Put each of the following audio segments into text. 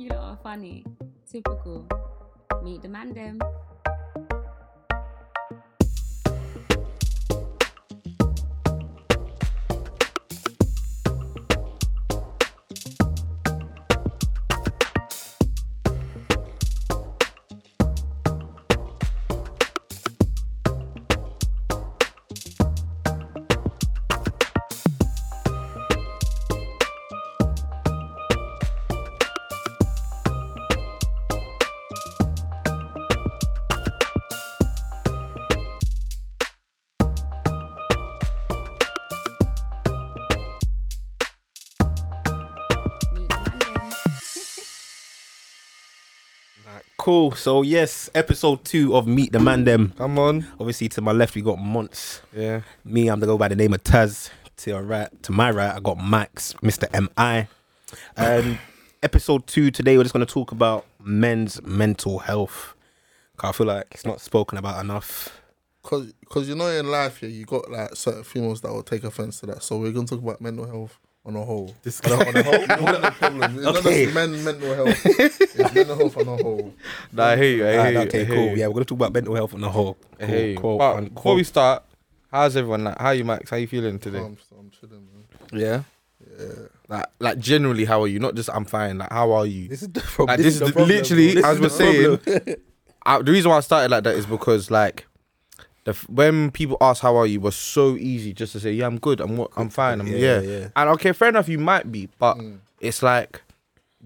You lot are funny. Typical. Meet the man Cool. So yes, episode two of Meet the Man Them. Come on. Obviously, to my left we got Monts. Yeah. Me, I'm gonna go by the name of Taz. To your right, to my right, I got Max, Mr. Mi. And episode two today, we're just gonna talk about men's mental health. 'Cause I feel like it's not spoken about enough. Cause, cause you know in life, yeah, you got like certain females that will take offense to that. So we're gonna talk about mental health on a whole. This on a, on a whole. It's not problem. It's Okay. not just men mental health. It's mental health on a whole. Nah, I hear you. I ah, hear Alright, you. okay, I hear cool. you. Yeah, we're gonna talk about mental health on the whole. I Cool, hear you. quote, But unquote. before we start, how's everyone? Like, how are you, Max? How you feeling today? I'm, I'm chilling, man. yeah. Yeah. Like, like generally, how are you? Not just I'm fine. Like, how are you? This is the problem. Like, this, is the- problem, literally, This as is we're the saying, I, the reason why I started like that is because like, the f- when people ask how are you, was so easy just to say yeah I'm good, I'm what, I'm fine, I'm Yeah, yeah, yeah. And okay, fair enough, you might be, but Mm. it's like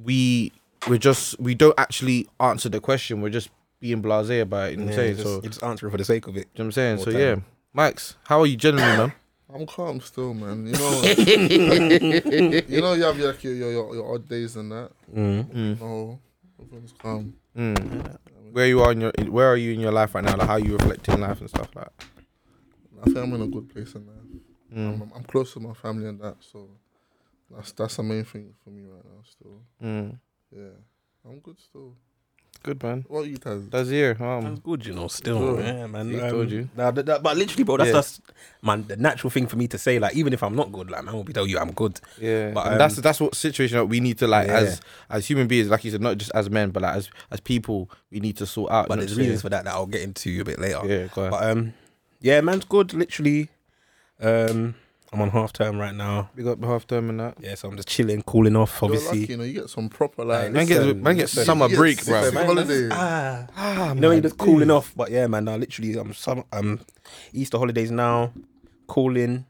we we're just we don't actually answer the question. We're just being blasé about it. You know what I'm saying? just, so you're just answering for the sake of it. you know what I'm saying? So time. yeah, Max, how are you generally, man? I'm calm still, man. You know, you know, you have your, your, your, your odd days and that. Mm. No, everyone's calm. Mm. Where you are in your where are you in your life right now? Like how you reflecting life and stuff like. I think I'm in a good place in life. Mm. I'm, I'm close to my family and that, so that's that's the main thing for me right now. Still, Mm. yeah, I'm good still. Good man. What you guys? That's here. That's Um, good, you know. Still, Good. yeah, man. See, Um, told you. Nah, that- that- but literally, bro, that's Yeah. just man. The natural thing for me to say, like, even if I'm not good, like, man, will be tell you I'm good. yeah, But, and that's um, that's what situation that we need to like Yeah. as as human beings, like you said, not just as men, but like as as people, we need to sort out. But you know there's reasons for that that I'll get into a bit later. Yeah, go ahead. But um, yeah, man's good. Literally, um, I'm on half term right now. we got half term and that. Yeah, so I'm just chilling, cooling off. You're Obviously, lucky, you know, you get some proper like. Man gets Listen, man gets summer You break, bro. months holiday. Ah, Ah, you know, you're man, just cooling off. But yeah, man, now literally, I'm some um Easter holidays now, cooling,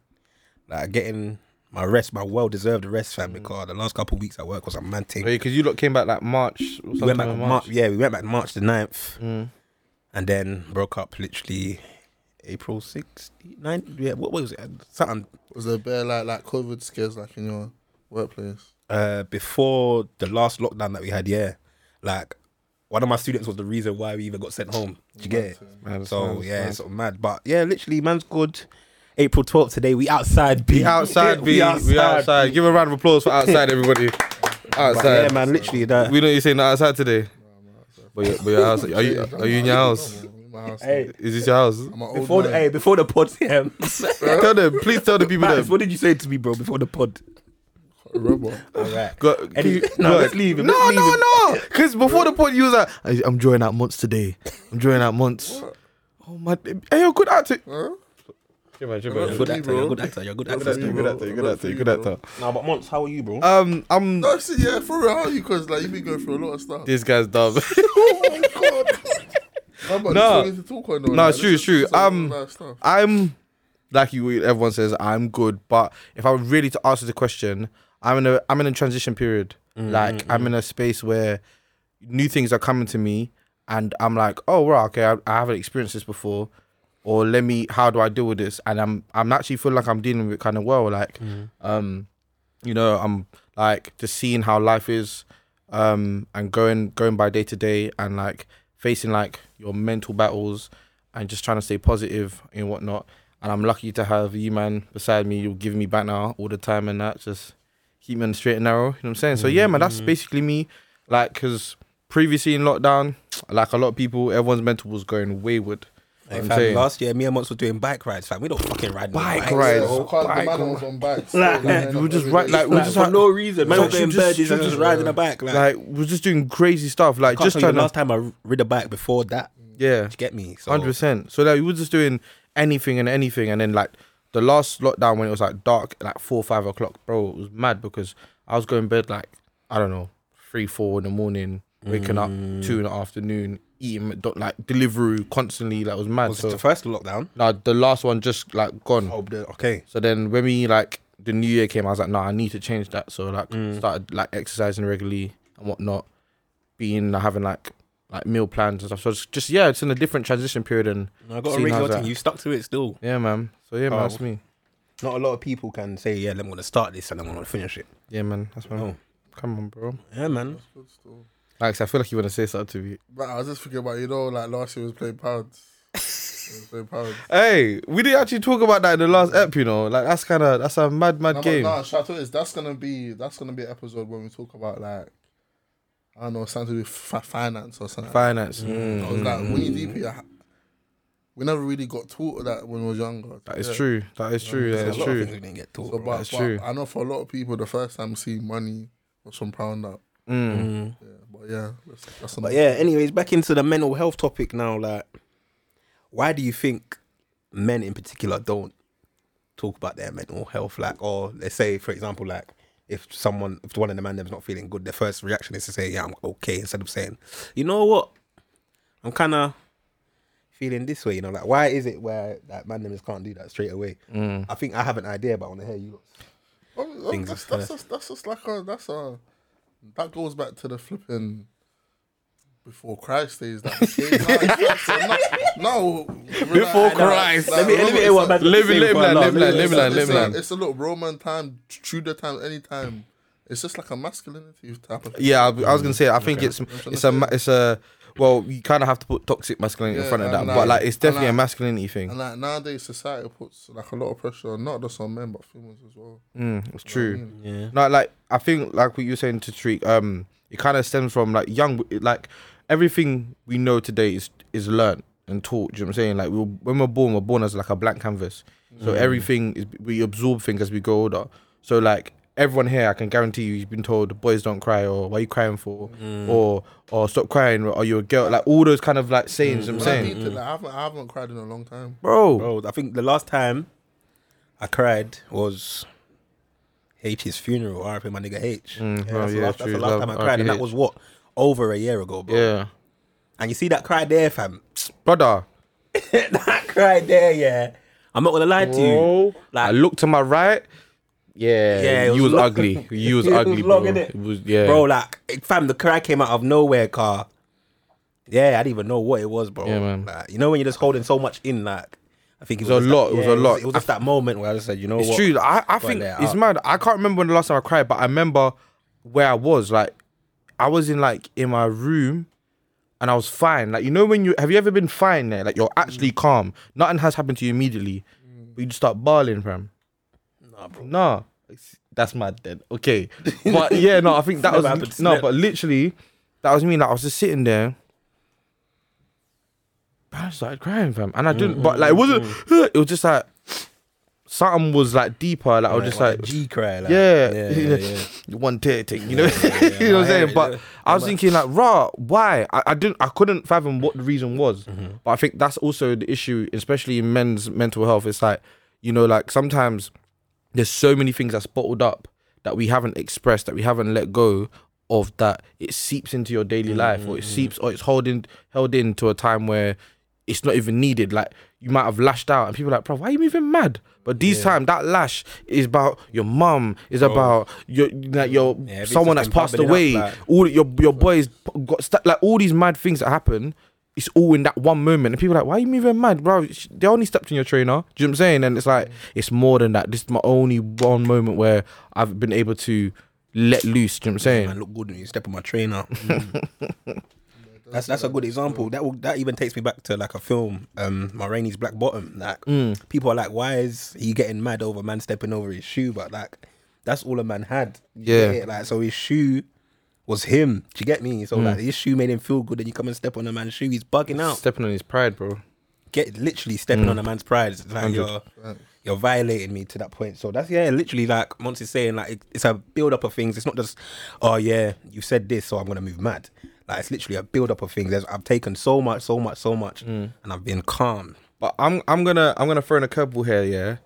like getting my rest, my well deserved rest, fam. Because the last couple of weeks at work was a man thing. Because you lot came back like March. Or We went back sometime on in March. Yeah, we went back March the 9th Mm. and then broke up literally April 6th, 9th. Yeah, what was it? Something Was there bare like like COVID scares like in your workplace? uh, before the last lockdown that we had. Yeah, like one of my students was the reason why we even got sent home. Did you get it? Man, So mad, yeah, mad. it's sort of mad. But yeah, literally, man's good. April 12th today. We outside. B. We outside, B. We outside. B. Give a round of applause for outside, everybody. But Outside. yeah, man. Literally, that. We know you're saying that outside today. But you're, but you're outside. Are you are you in your house? I'm in my house. Hey, Is this your house? I'm an old before the man. hey, before the pod, yeah. Tell them, please tell the people Max, that. what did you say to me, bro? Before the pod. Rebel. All right. Go, Any- you- no, go let's leave him, No, let's leave no, him. no. Because before the point, you was like, "I- I'm drawing out months today. I'm drawing out months. Oh my! Hey, you're good actor. Huh? Good man, You're Good actor, you're a good actor, you're a good Good actor. actor, still, you bro. actor. You're good actor. You're good actor. Nah, but Monts, how are you, bro? Um, I'm. No, see, yeah, for real, how are you? Because like you've been going through a lot of stuff. This guy's dumb. oh my god. How No. this one to talk on? No, it's true, it's true. is- this is a lot Um, of life stuff. I'm like you. Everyone says I'm good, but if I were really to answer the question, I'm in a I'm in a transition period. Like I'm in a space where new things are coming to me, and I'm like, oh, well, okay, I, I haven't experienced this before, or let me. How do I deal with this? And I'm I'm actually feel like I'm dealing with it kind of well. Like, um, you know, I'm like just seeing how life is, um, and going going by day to day, and like facing like your mental battles, and just trying to stay positive and whatnot. And I'm lucky to have you, man, beside me. You're giving me back now all the time, and that just keep me on the straight and narrow. You know what I'm saying? So yeah, man, that's mm-hmm. basically me. Like, cause previously in lockdown, like a lot of people, everyone's mental was going wayward. Hey, fam, saying. last year, me and Monts were doing bike rides, fam. We don't fucking ride no Bike bikes, rides. bro. I can't Bike the man was on bikes. Like, we end just up ride- every like, we Like, just for had- no reason. Man, So was doing just- birdies and just- just riding a bike. Like, Like we're just doing crazy stuff. Like can't just tell you trying the to last time I rid a bike before that. yeah, Do you get me? So, hundred percent. So like we were just doing anything and anything, and then like the last lockdown when it was like dark, like four five o'clock, bro, it was mad because I was going to bed like I don't know three four in the morning, waking up Mm. two in the afternoon, eating like delivery constantly. Like was mad. was so it the first lockdown? like the last one just like gone. Oh, okay. So then when we like the new year came, I was like, nah, I need to change that. So like Mm. started like exercising regularly and whatnot, being like, having like like meal plans and stuff. So it's just yeah, it's in a different transition period and I got a Seeing ring how's your that? thing. You stuck to it still. yeah, man. So yeah, man, Oh. that's me. Not a lot of people can say, yeah, I'm going to start this and I'm going to finish it. Yeah, man, that's my. Oh. Come on, bro. Yeah, man. That's. Alex, I feel like you want to say something to me. But I was just thinking about you know like last year was playing pounds. Was playing pounds. Hey, we didn't actually talk about that in the last ep, you know. Like that's kind of that's a mad, mad game. No, but game. Nah, shout out is that's gonna be that's gonna be an episode when we talk about like I don't know something to do with fi- finance or something. Finance. Mm. I was like, when you DP, I- we never really got taught that when we was younger. That is Yeah. true. That is true. There's That is a lot of things true. we didn't get taught. So, bro. but, That's but true. I know for a lot of people, the first time seeing money was from pound up. Mm. Mm. Yeah, but yeah, that's, that's But yeah, anyways, back into the mental health topic now. Like, why do you think men in particular don't talk about their mental health? Like, or let's say, for example, like if someone, if one of the man them's not feeling good, their first reaction is to say, "Yeah, I'm okay," instead of saying, "You know what, I'm kind of feeling this way." You know, like why is it where that man them just can't do that straight away? Mm. I think I have an idea, but I want to hear you. Oh, oh, that's, that's, just, that's just like a that's a that goes back to the flipping before Christ days. That no, no, Before Christ. Let me- let me hear what man- Live live live live live it's, a, in. little Roman time, Tudor time, any time. It's just like a masculinity type of. Yeah, I, I was gonna say. I think Okay. it's I'm it's a it's a well, you kind of have to put toxic masculinity in Yeah, front of that, and but like- like it's definitely and a like- masculinity thing. And like nowadays, society puts like a lot of pressure, not just on men but females as well. Mm, it's You I true. mean? Yeah. No, like I think like what you were saying to Treek, um, it kind of stems from like young, like everything we know today is is learned and taught. Do you know what I'm saying? Like we were, when we're born, we're born as like a blank canvas, so Mm. everything is we absorb things as we go older. So like everyone here, I can guarantee you, you've been told boys don't cry or why you crying for, Mm. or or stop crying, or you're a girl. Like all those kind of like sayings. you know When what I I'm meet saying, it, like, I haven't, I haven't cried in a long time. bro. Bro, I think the last time I cried was H's funeral. RIP my nigga H. Mm, yeah, oh, that's, the last, that's the last Love time I cried, and RIP that was what over a year ago, bro. Yeah, And you see that cry there, fam. brother. that cry there, yeah. I'm not gonna lie to you. Bro, Like- I looked to my right. Yeah, Yeah, it you was was ugly. You was It was ugly, long, bro. innit? It was yeah, Bro, like fam, the cry came out of nowhere, car. Yeah, I didn't even know what it was, bro. Yeah, man. Like, you know when you're just holding so much in, like I think it It was was a lot, that- it was a lot. It was just that moment where I just said, you know It's what? true. I, I think it's out. mad. I can't remember when the last time I cried, but I remember where I was. Like, I was in like in my room, and I was fine. Like, you know when you have you ever been fine there? Like, you're actually calm. Nothing has happened to you immediately, but you just start bawling, fam. Nah, bro. Nah, that's mad. Then okay, but yeah, no, I think that Never was happened. no, but literally, that was me. Like, I was just sitting there. I started crying, fam, and I didn't. Mm, but like, it mm, wasn't. Mm. It was just like something was like deeper. Like I was just Like, G cry, like, yeah, yeah, yeah, yeah. one tear thing, you know. You know what I'm saying? But. I was thinking like, raw, why? I, I didn't, I couldn't fathom what the reason was. Mm-hmm. But I think that's also the issue, especially in men's mental health. It's like, you know, like sometimes there's so many things that's bottled up that we haven't expressed, that we haven't let go of, that it seeps into your daily mm, life, or it mm, mm. seeps, or it's holding held in to a time where it's not even needed. Like you might have lashed out, and people are like, bro, why are you moving mad? But these time, that lash is about your mum, is about your like your Yeah, someone that's passed bubbling up, away. like- all your your boys got st- like all these mad things that happen. It's all in that one moment, and people are like, "Why are you moving mad, bro? They only stepped in your trainer." Do you know what I'm saying? And it's like it's more than that. This is my only one moment where I've been able to let loose. Do you know what I'm saying? Man, look good when you step on my trainer. that's that's a good example. That will, that even takes me back to like a film, um, Rainey's Black Bottom. Like Mm. people are like, why is he getting mad over man stepping over his shoe? But like that's all a man had. You Yeah. like so his shoe was him. Do you get me? So like his shoe made him feel good, and you come and step on a man's shoe, he's bugging out. Stepping on his pride, bro. get literally stepping on a man's pride. It's like Hundred. you're you're violating me to that point. So that's yeah, literally like Monty is saying, like it, it's a build up of things. It's not just oh yeah, you said this, so I'm gonna move mad. Like it's literally a build up of things. There's, I've taken so much, so much, so much, Mm. and I've been calm. But I'm I'm gonna I'm gonna throw in a curveball here, yeah.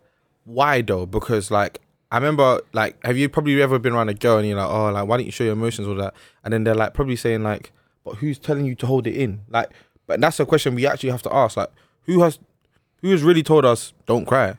Why though? Because like I remember like have you probably ever been around a girl and you're like, oh like why don't you show your emotions or that? And then they're like probably saying like, but who's telling you to hold it in? Like, but that's a question we actually have to ask. Like, who has who has really told us don't cry?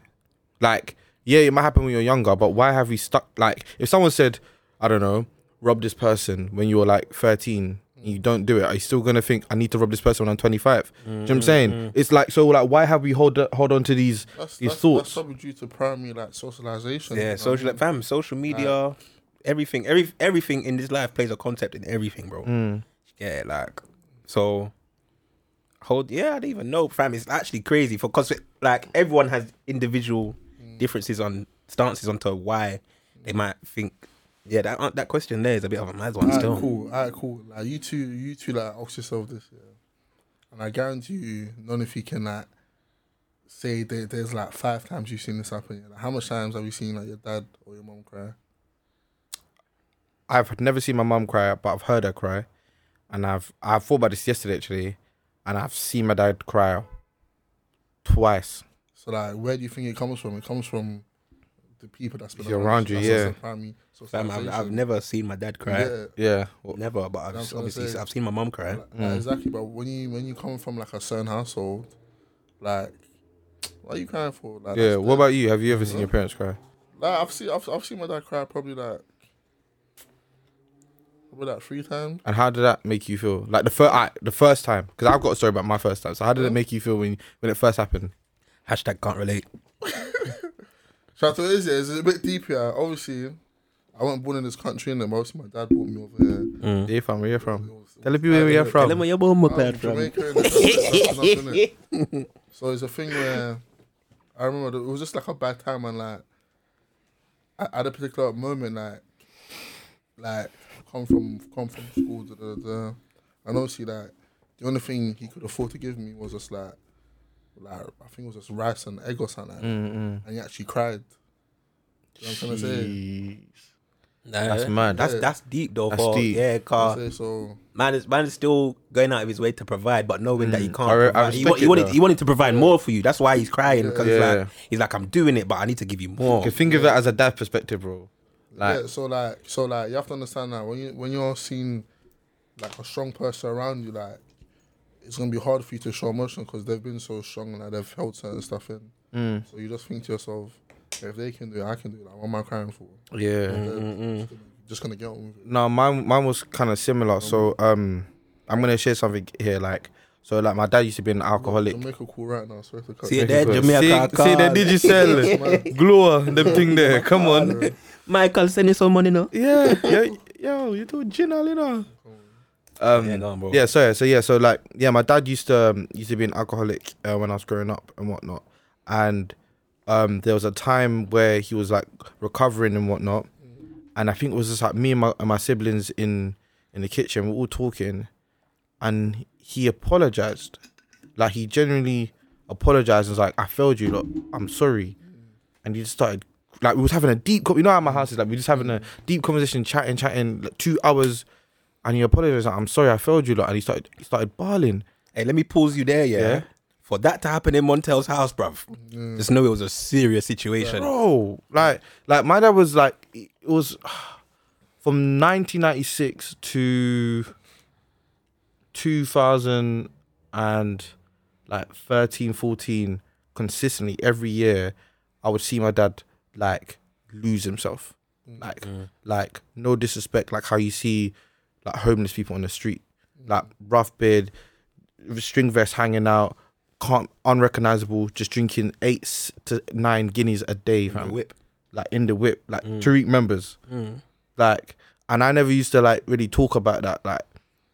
Like, yeah, it might happen when you're younger, but why have we stuck like if someone said, I don't know, rob this person when you were like 13 and you don't do it, are you still gonna think I need to rob this person when I'm 25? Do you know what I'm saying? It's like so like why have we hold hold on to these That's, these that's, thoughts? that's probably due to primary like socialization. you Yeah, know social what I mean? fam, social media, everything, every everything in this life plays a concept in everything, bro. Mm. Yeah, like so. Hold yeah, I don't even know, fam. It's actually crazy for because like everyone has individual differences on stances onto why they might think. Yeah, that uh, that question there is a bit of a mad one Alright, still. cool. Alright, cool. Like you two, you two, like ask yourself this, yeah. And I guarantee you, none of you can like say there, there's like five times you've seen this happen. Yeah? Like, how much times have you seen like your dad or your mom cry? I've never seen my mum cry, but I've heard her cry, and I've I've thought about this yesterday actually, and I've seen my dad cry twice. So like, where do you think it comes from? It comes from the people that's been You're around you, That's yeah. just a family Fam, I've, I've never seen my dad cry. Yeah, Yeah, Well, Never, but I've That's what I'm obviously saying. I've seen my mom cry. like, like, mm. exactly. But when you when you come from like a certain household, like, what are you crying for? Like, yeah. that's What the- about you? Have you ever seen your parents cry? Like I've seen I've, I've seen my dad cry probably like probably like three times. And how did that make you feel? Like the first, the first time, because I've got a story about my first time. So how did it make you feel when when it first happened? Hashtag can't relate. Shout out to is it? It's a bit deep here. Obviously, I wasn't born in this country, and obviously my dad brought me over here. Mm. Where you from? Where you from? Tell the people where you're from. Tell them where your mom was I'm bad from. Jamaican, and that's- that's nothing, innit? So it's a thing where I remember it was just like a bad time, and like at, at a particular moment, like like come from come from school, da, da, da, and obviously like the only thing he could afford to give me was just like like I think it was just rice and egg or something, like that. Mm-mm. and he actually cried. You know what I'm trying to say? Nah, That's mad. That's Yeah. that's deep though. That's for, deep. Yeah, car. So. Man is man is still going out of his way to provide, but knowing that he mm. can't. I I he, he it, wanted though. he wanted to provide more for you. That's why he's crying because he's Yeah. like he's like I'm doing it, but I need to give you more. Okay, think of that as a dad perspective, bro. Like, yeah, so like, so like, you have to understand that when you when you're seeing like a strong person around you, like it's gonna be hard for you to show emotion because they've been so strong and like, they've held certain stuff in. mm, So you just think to yourself, if they can do it, I can do it. Like, what am I crying for? yeah. They're Just, gonna, just gonna get on with it. No, mine mine was kind of similar. So um, I'm gonna share something here. Like, so like my dad used to be an alcoholic. Jamaica cool right now. Sorry to cut See you. it there, See, Jamaica. see the card. digital glow, them thing there. Come on. Michael, send you some money now. Yeah, yeah, yo, you too genial, you know. Um, Yeah, so yeah, go on, bro. sorry, so yeah, so like, yeah, my dad used to um, used to be an alcoholic uh, when I was growing up and whatnot, and um, there was a time where he was like recovering and whatnot, and I think it was just like me and my and my siblings in in the kitchen, we are all talking, and he apologized, like he genuinely apologized and was like, "I failed you, look, I'm sorry," and he just started like we was having a deep, co- you know how my house is like we just having a deep conversation, chatting, chatting, like two hours, and he apologized, like, "I'm sorry, I failed you," lot, and he started he started bawling. Hey, let me pause you there, yeah. Yeah. For that to happen in Montel's house, bruv, mm. just know it was a serious situation. bro. Like, like my dad was like, it was from 1996 to 2000 and like 13, 14, consistently every year, I would see my dad like lose himself. Mm. Like, mm. like no disrespect, like how you see like homeless people on the street, like rough beard, string vest hanging out, can't unrecognizable, just drinking eight to nine Guinness a day, The fam. whip. Like in the whip, like Tariq members, Mm. like, and I never used to like really talk about that, like,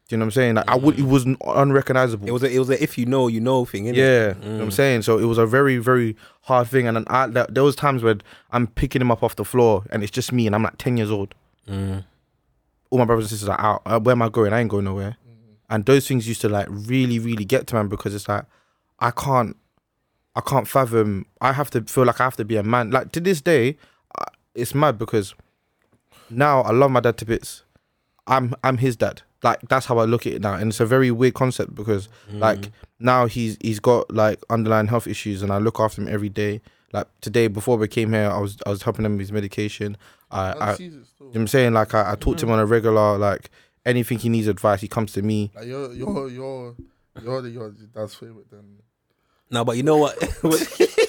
do you know what I'm saying? Like, I would, it was n- unrecognizable. It was a, it was a if you know you know thing, innit? Yeah, you know what I'm saying. So it was a very, very hard thing, and then I, there there was times where I'm picking him up off the floor, and it's just me, and I'm like ten years old. Mm. All my brothers and sisters are out. Uh, where am I going? I ain't going nowhere. And those things used to like really, really get to man because it's like I can't, I can't fathom. I have to feel like I have to be a man. Like to this day, I- it's mad because now I love my dad to bits. I'm I'm his dad. Like that's how I look at it now, and it's a very weird concept because like now he's he's got like underlying health issues, and I look after him every day. Like today, before we came here, I was I was helping him with his medication. I, Man I sees it you know what I'm saying like I, I talk to him mm-hmm. on a regular like anything he needs advice, he comes to me. Like you're you're you're you're the your dad's favorite. Then No, but you know what?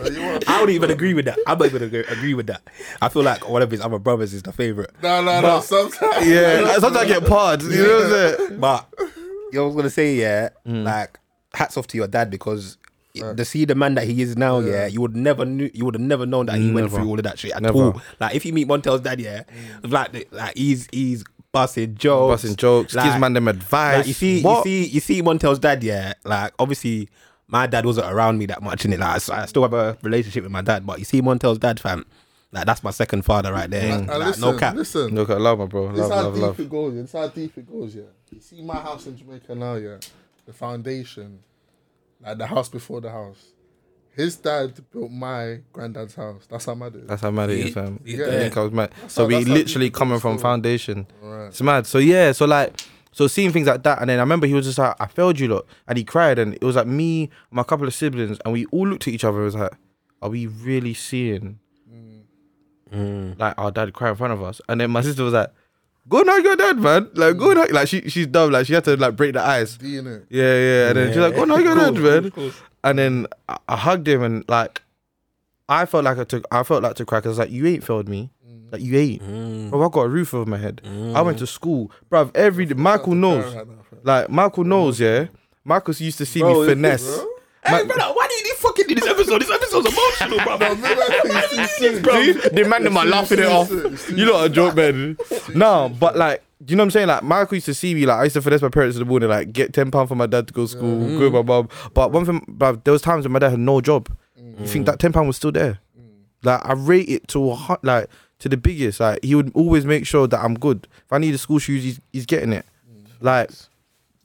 Like, you are- I don't even agree with that. I'm not even agree, agree with that. I feel like one of his other brothers is the favorite. No, no, no. Sometimes, Yeah, sometimes I get parred. You know what I'm saying? But you know, I was gonna say, yeah, mm. like hats off to your dad because to see the man that he is now, yeah, you would never knew, you would have never known that he went through all of that shit at Never. all. Like if you meet Montel's dad, yeah, mm. like like he's he's busting jokes, Busting jokes, gives man them advice. Like, you see, What? you see, you see Montel's dad, yeah. Like obviously, my dad wasn't around me that much in it. Like I still have a relationship with my dad, but you see Montel's dad, fam. Like that's my second father right there. And Like, listen, no cap. listen. Look, I love my bro. This Love, how love, deep love. it goes. It's how deep it goes. Yeah. You see my house in Jamaica now. Yeah. The foundation, like the house before the house. His dad built my granddad's house. That's how mad it is. That's how mad it is, fam. Yeah. I think I was mad. So how- we literally coming goes from foundation. Alright. It's mad. So yeah, so like, so seeing things like that, and then I remember he was just like, "I failed you, lot," and he cried, and it was like me, my couple of siblings, and we all looked at each other. and was like, "Are we really seeing mm. like our dad cry in front of us?" And then my sister was like, "Go and hug your dad, man. Like go mm. and hug. like she she's dumb. Like she had to like break the ice. D in. Yeah, yeah. And then she's like, "Go and hug your dad, man." cool, cool. And then I, I hugged him and like I felt like I took I felt like to cry because like you ain't failed me. Mm. Like you ain't. Mm. Bro, I got a roof over my head. I went to school. Bro, every day Michael knows. Right now, fam. Like Michael knows, yeah. Michael used to see Bro, me it's- finesse. bro. Hey, brother, why do you need fucking do this episode? This episode's emotional, bro. No, maybe I think it's too soon, bro. See? The man them are laughing it off. You lot are joke, man. No, but like, do you know what I'm saying? Like, Michael used to see me, like, I used to finesse my parents in the morning, like, get £10 for my dad to go to school, go with my mum. But one thing, but there was times when my dad had no job. You think that £10 was still there? Like, I rate it to, a hu- like, to the biggest. Like, he would always make sure that I'm good. If I need a school shoes, he's, he's getting it. Like,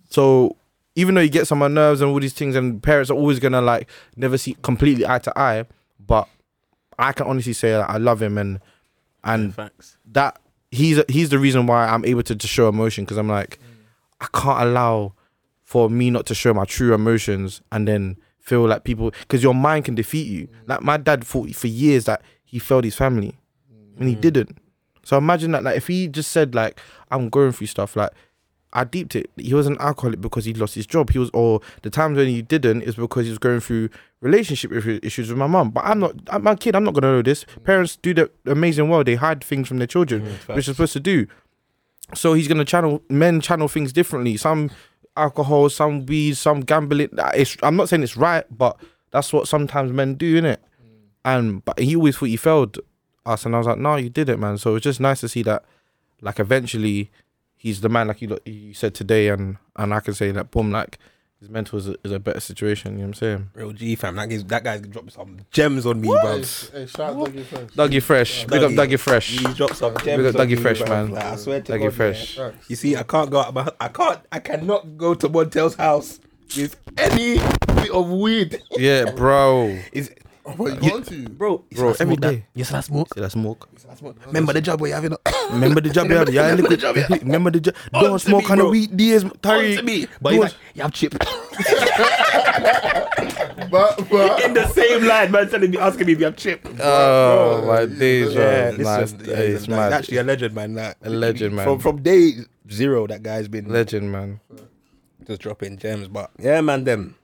so even though he gets on my nerves and all these things, and parents are always gonna like never see completely eye to eye, but I can honestly say that I love him and and Facts. that he's he's the reason why I'm able to, to show emotion because I'm like I can't allow for me not to show my true emotions and then feel like people because your mind can defeat you. Mm. Like my dad thought for years that he failed his family and he mm. didn't. So imagine that like if he just said like I'm going through stuff like I deeped it. He was an alcoholic because he lost his job. He was, or the times when he didn't is because he was going through relationship issues with my mum. But I'm not, I'm my kid. I'm not gonna know this. Parents do the amazing well. They hide things from their children, mm, which they're supposed to do. So he's gonna channel men channel things differently. Some alcohol, some weed, some gambling. Is- I'm not saying it's right, but that's what sometimes men do, innit? Mm. And but he always thought he failed us, and I was like, no, you did it, man. So it's just nice to see that, like, eventually he's the man like you, you said today, and and I can say that boom, like his mental is a, is a better situation. You know what I'm saying? Real G fam. That guy's that guy's dropped some gems on me, Hey, bro. sh- hey, shout out Dougie Fresh. Dougie Fresh, big up Dougie. Dougie Fresh. He dropped some gems. Big up on Dougie me, Fresh, bruv. man. Like, I swear to Dougie God, Fresh. yeah. Facts. You see, I can't go out. My, I can't. I cannot go to Montel's house with any bit of weed. Yeah, bro. Is Oh, what you going to? bro, Bro, every day. That. Yes, that's smoke. See that smoke. Remember the job where you having. Remember the job you have? Yeah, Remember the job? Remember the job. Don't to smoke me, on the bro. weekdays, to Tariq. me, but Don't- like, you have chip. But, but, In the same line, man, telling me, asking me if you have chip. Oh my days, bro. Yeah, Nah, listen, it's- yeah, it's mad. actually a legend, man. Like, A legend, man. From from day zero, that guy's been Legend, man. just dropping gems. But yeah, man, them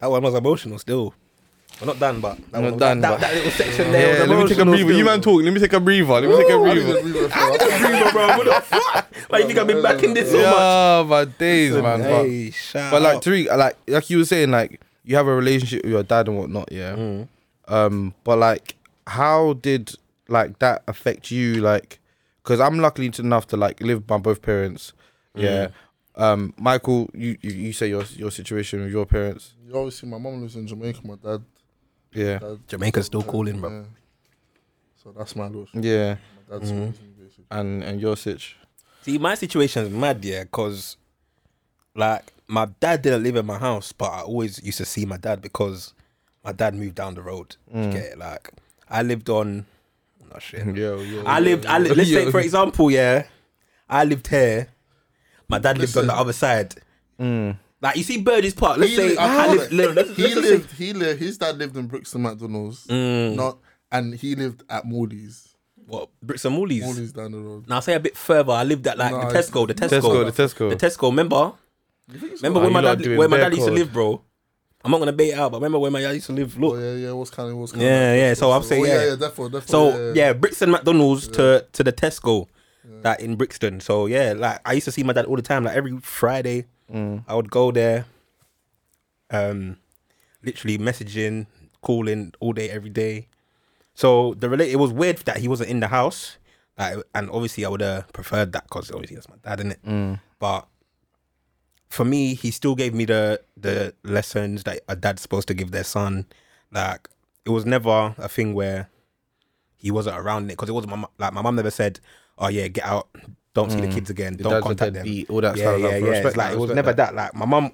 that one was emotional still. We're not done, but that, Not done, that, but- that, that little section there. Yeah, was let me take a emotional breather. You still. man talk. Let me take a breather. Let me take a I breather. didn't leave it for I need a breather, bro. What the fuck? Why you think I've been back in this so much? Yeah, my days, man. But- Hey, shout But like out. Tariq, like like you were saying, like you have a relationship with your dad and whatnot, yeah. Mm. Um, but like, how did like that affect you? Like, because I'm lucky enough to like live by both parents. Yeah. Um, Michael, you, you you say your your situation with your parents. You obviously, my mom lives in Jamaica. My dad, Yeah. dad Jamaica's still calling, bro. yeah. So that's my little. Yeah. My dad's Mhm. basically. And and your sitch. See, my situation's mad, yeah, because like my dad didn't live in my house, but I always used to see my dad because my dad moved down the road. You get it? Like I lived on. Shit. Yo, yo. I lived. I li- let's say for example, yeah, I lived here. My dad lived on the other side. Like you see Birdie's Park. Let's He say li- I I feel lived. let's- he let's just say- lived. He lived. His dad lived in Brixton McDonald's. Mm. Not and he lived at Morley's. what bricks and Morley's. Morley's down the road. Now say a bit further. I lived at like No, the Tesco. The Tesco. Tesco, the Tesco. The Tesco. Remember? You? Remember Oh, where my dad doing where my bare dad used to live, bro? I'm not gonna bait it out, but remember where my dad used to live? Look. Oh yeah, yeah. What's kind of what's kind Yeah, yeah, so I'm saying, oh, yeah. yeah, yeah, definitely, definitely. So yeah, Brixton McDonald's to to the Tesco, that in Brixton. So yeah, like I used to see my dad all the time. Like every Friday, Mm. I would go there, um, literally messaging, calling all day, every day. So the relate, it was weird that he wasn't in the house, like, and obviously I would have preferred that because obviously that's my dad, in it. Mm. But for me, he still gave me the the lessons that a dad's supposed to give their son. Like it was never a thing where he wasn't around it because it wasn't my like my mum never said, "Oh yeah, get out, don't see the mm. kids again, Your don't dad's contact them." deadbeat, all that yeah, stuff. yeah, Like, yeah. respect It's like that, it was respect never that. that. Like my mum,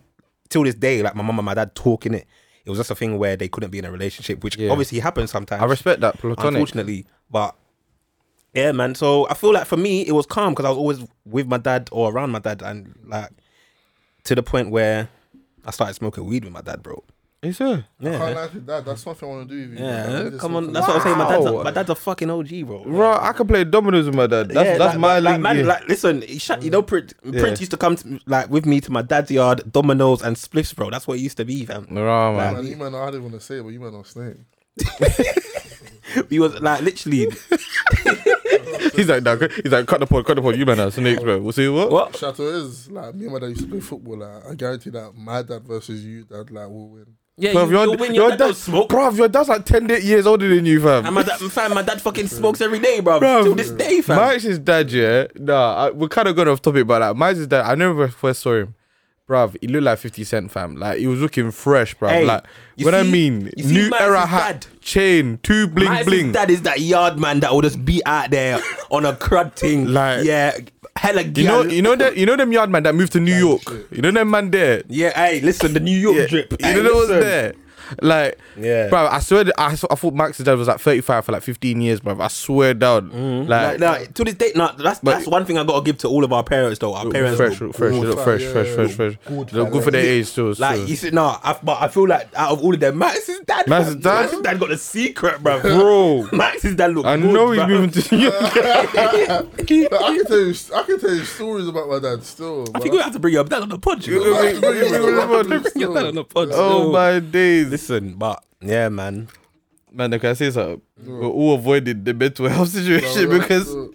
till this day, like my mum and my dad talking it. It was just a thing where they couldn't be in a relationship, which Yeah. obviously happens sometimes I respect that platonic. unfortunately. But yeah, man. So I feel like for me, it was calm because I was always with my dad or around my dad, and like to the point where I started smoking weed with my dad, bro. Is it? I can't Yeah, lie to that. That's something I want to do with you. yeah. man. Come on, that's at- what I'm saying. My dad's a, Wow. my dad's a fucking OG, bro. Bro, I can play dominoes with my dad. That's Yeah, that's like, my like, link. man. Like, listen, shut, you know, Prince, Yeah. Prince used to come to, like with me to my dad's yard, dominoes and spliffs, bro. That's what it used to be, fam. Nah, man. Man, you man, I didn't want to say it, but you man on snake. He was like literally he's like, nah, he's like, cut the pod, cut the pod. You man are snakes, bro. We'll see what? what? Chateau is like me and my dad used to play football. Like I guarantee that my dad versus you, dad, like will win. Yeah, Bruv, you, your, you'll your dad dad, don't smoke. bruv, your dad's like 10 di- years older than you, fam. And my dad, fam, my dad fucking smokes every day, bro. Bruv, Till this day, fam. Mike's dad, yeah. Nah, I, we're kind of going off topic, but like, Mike's dad, I never first saw him. Bruv, he looked like 50 Cent, fam. Like, he was looking fresh, bruv. Hey, like, what I mean, new era dad? hat, chain, two bling Mike's bling. dad is that yard man that will just be out there on a crud thing. Like- yeah, hella You know, you know that, you know them yard man that moved to New York. You know them man there. Yeah, hey, listen, the New York drip. You Hey, know that was listen. there. Like, Yeah. bro, I swear, that- I, I thought Max's dad was like 35 for like 15 years, bro. I swear down. Mm-hmm. Like, Like, like, to this day, no, that's But- that's one thing I gotta give to all of our parents though. Our parents, fresh, look fresh, good. look fresh, Yeah, fresh, yeah, fresh, yeah. fresh. Good, Look good for their age, still. Like still. you said, no, I, but I feel like out of all of them, Max's dad, Max's dad? Max's dad got the secret, bro. bro. Max's dad look. I good, know he's bruv. moving to New York. But I can tell you, I can tell you stories about my dad still. I think we have to bring your dad on the pod. You know? Bring your dad on the pod. oh my days, Listen, but yeah, man. man. Can I say something? We're all avoiding the mental health situation No, because, no.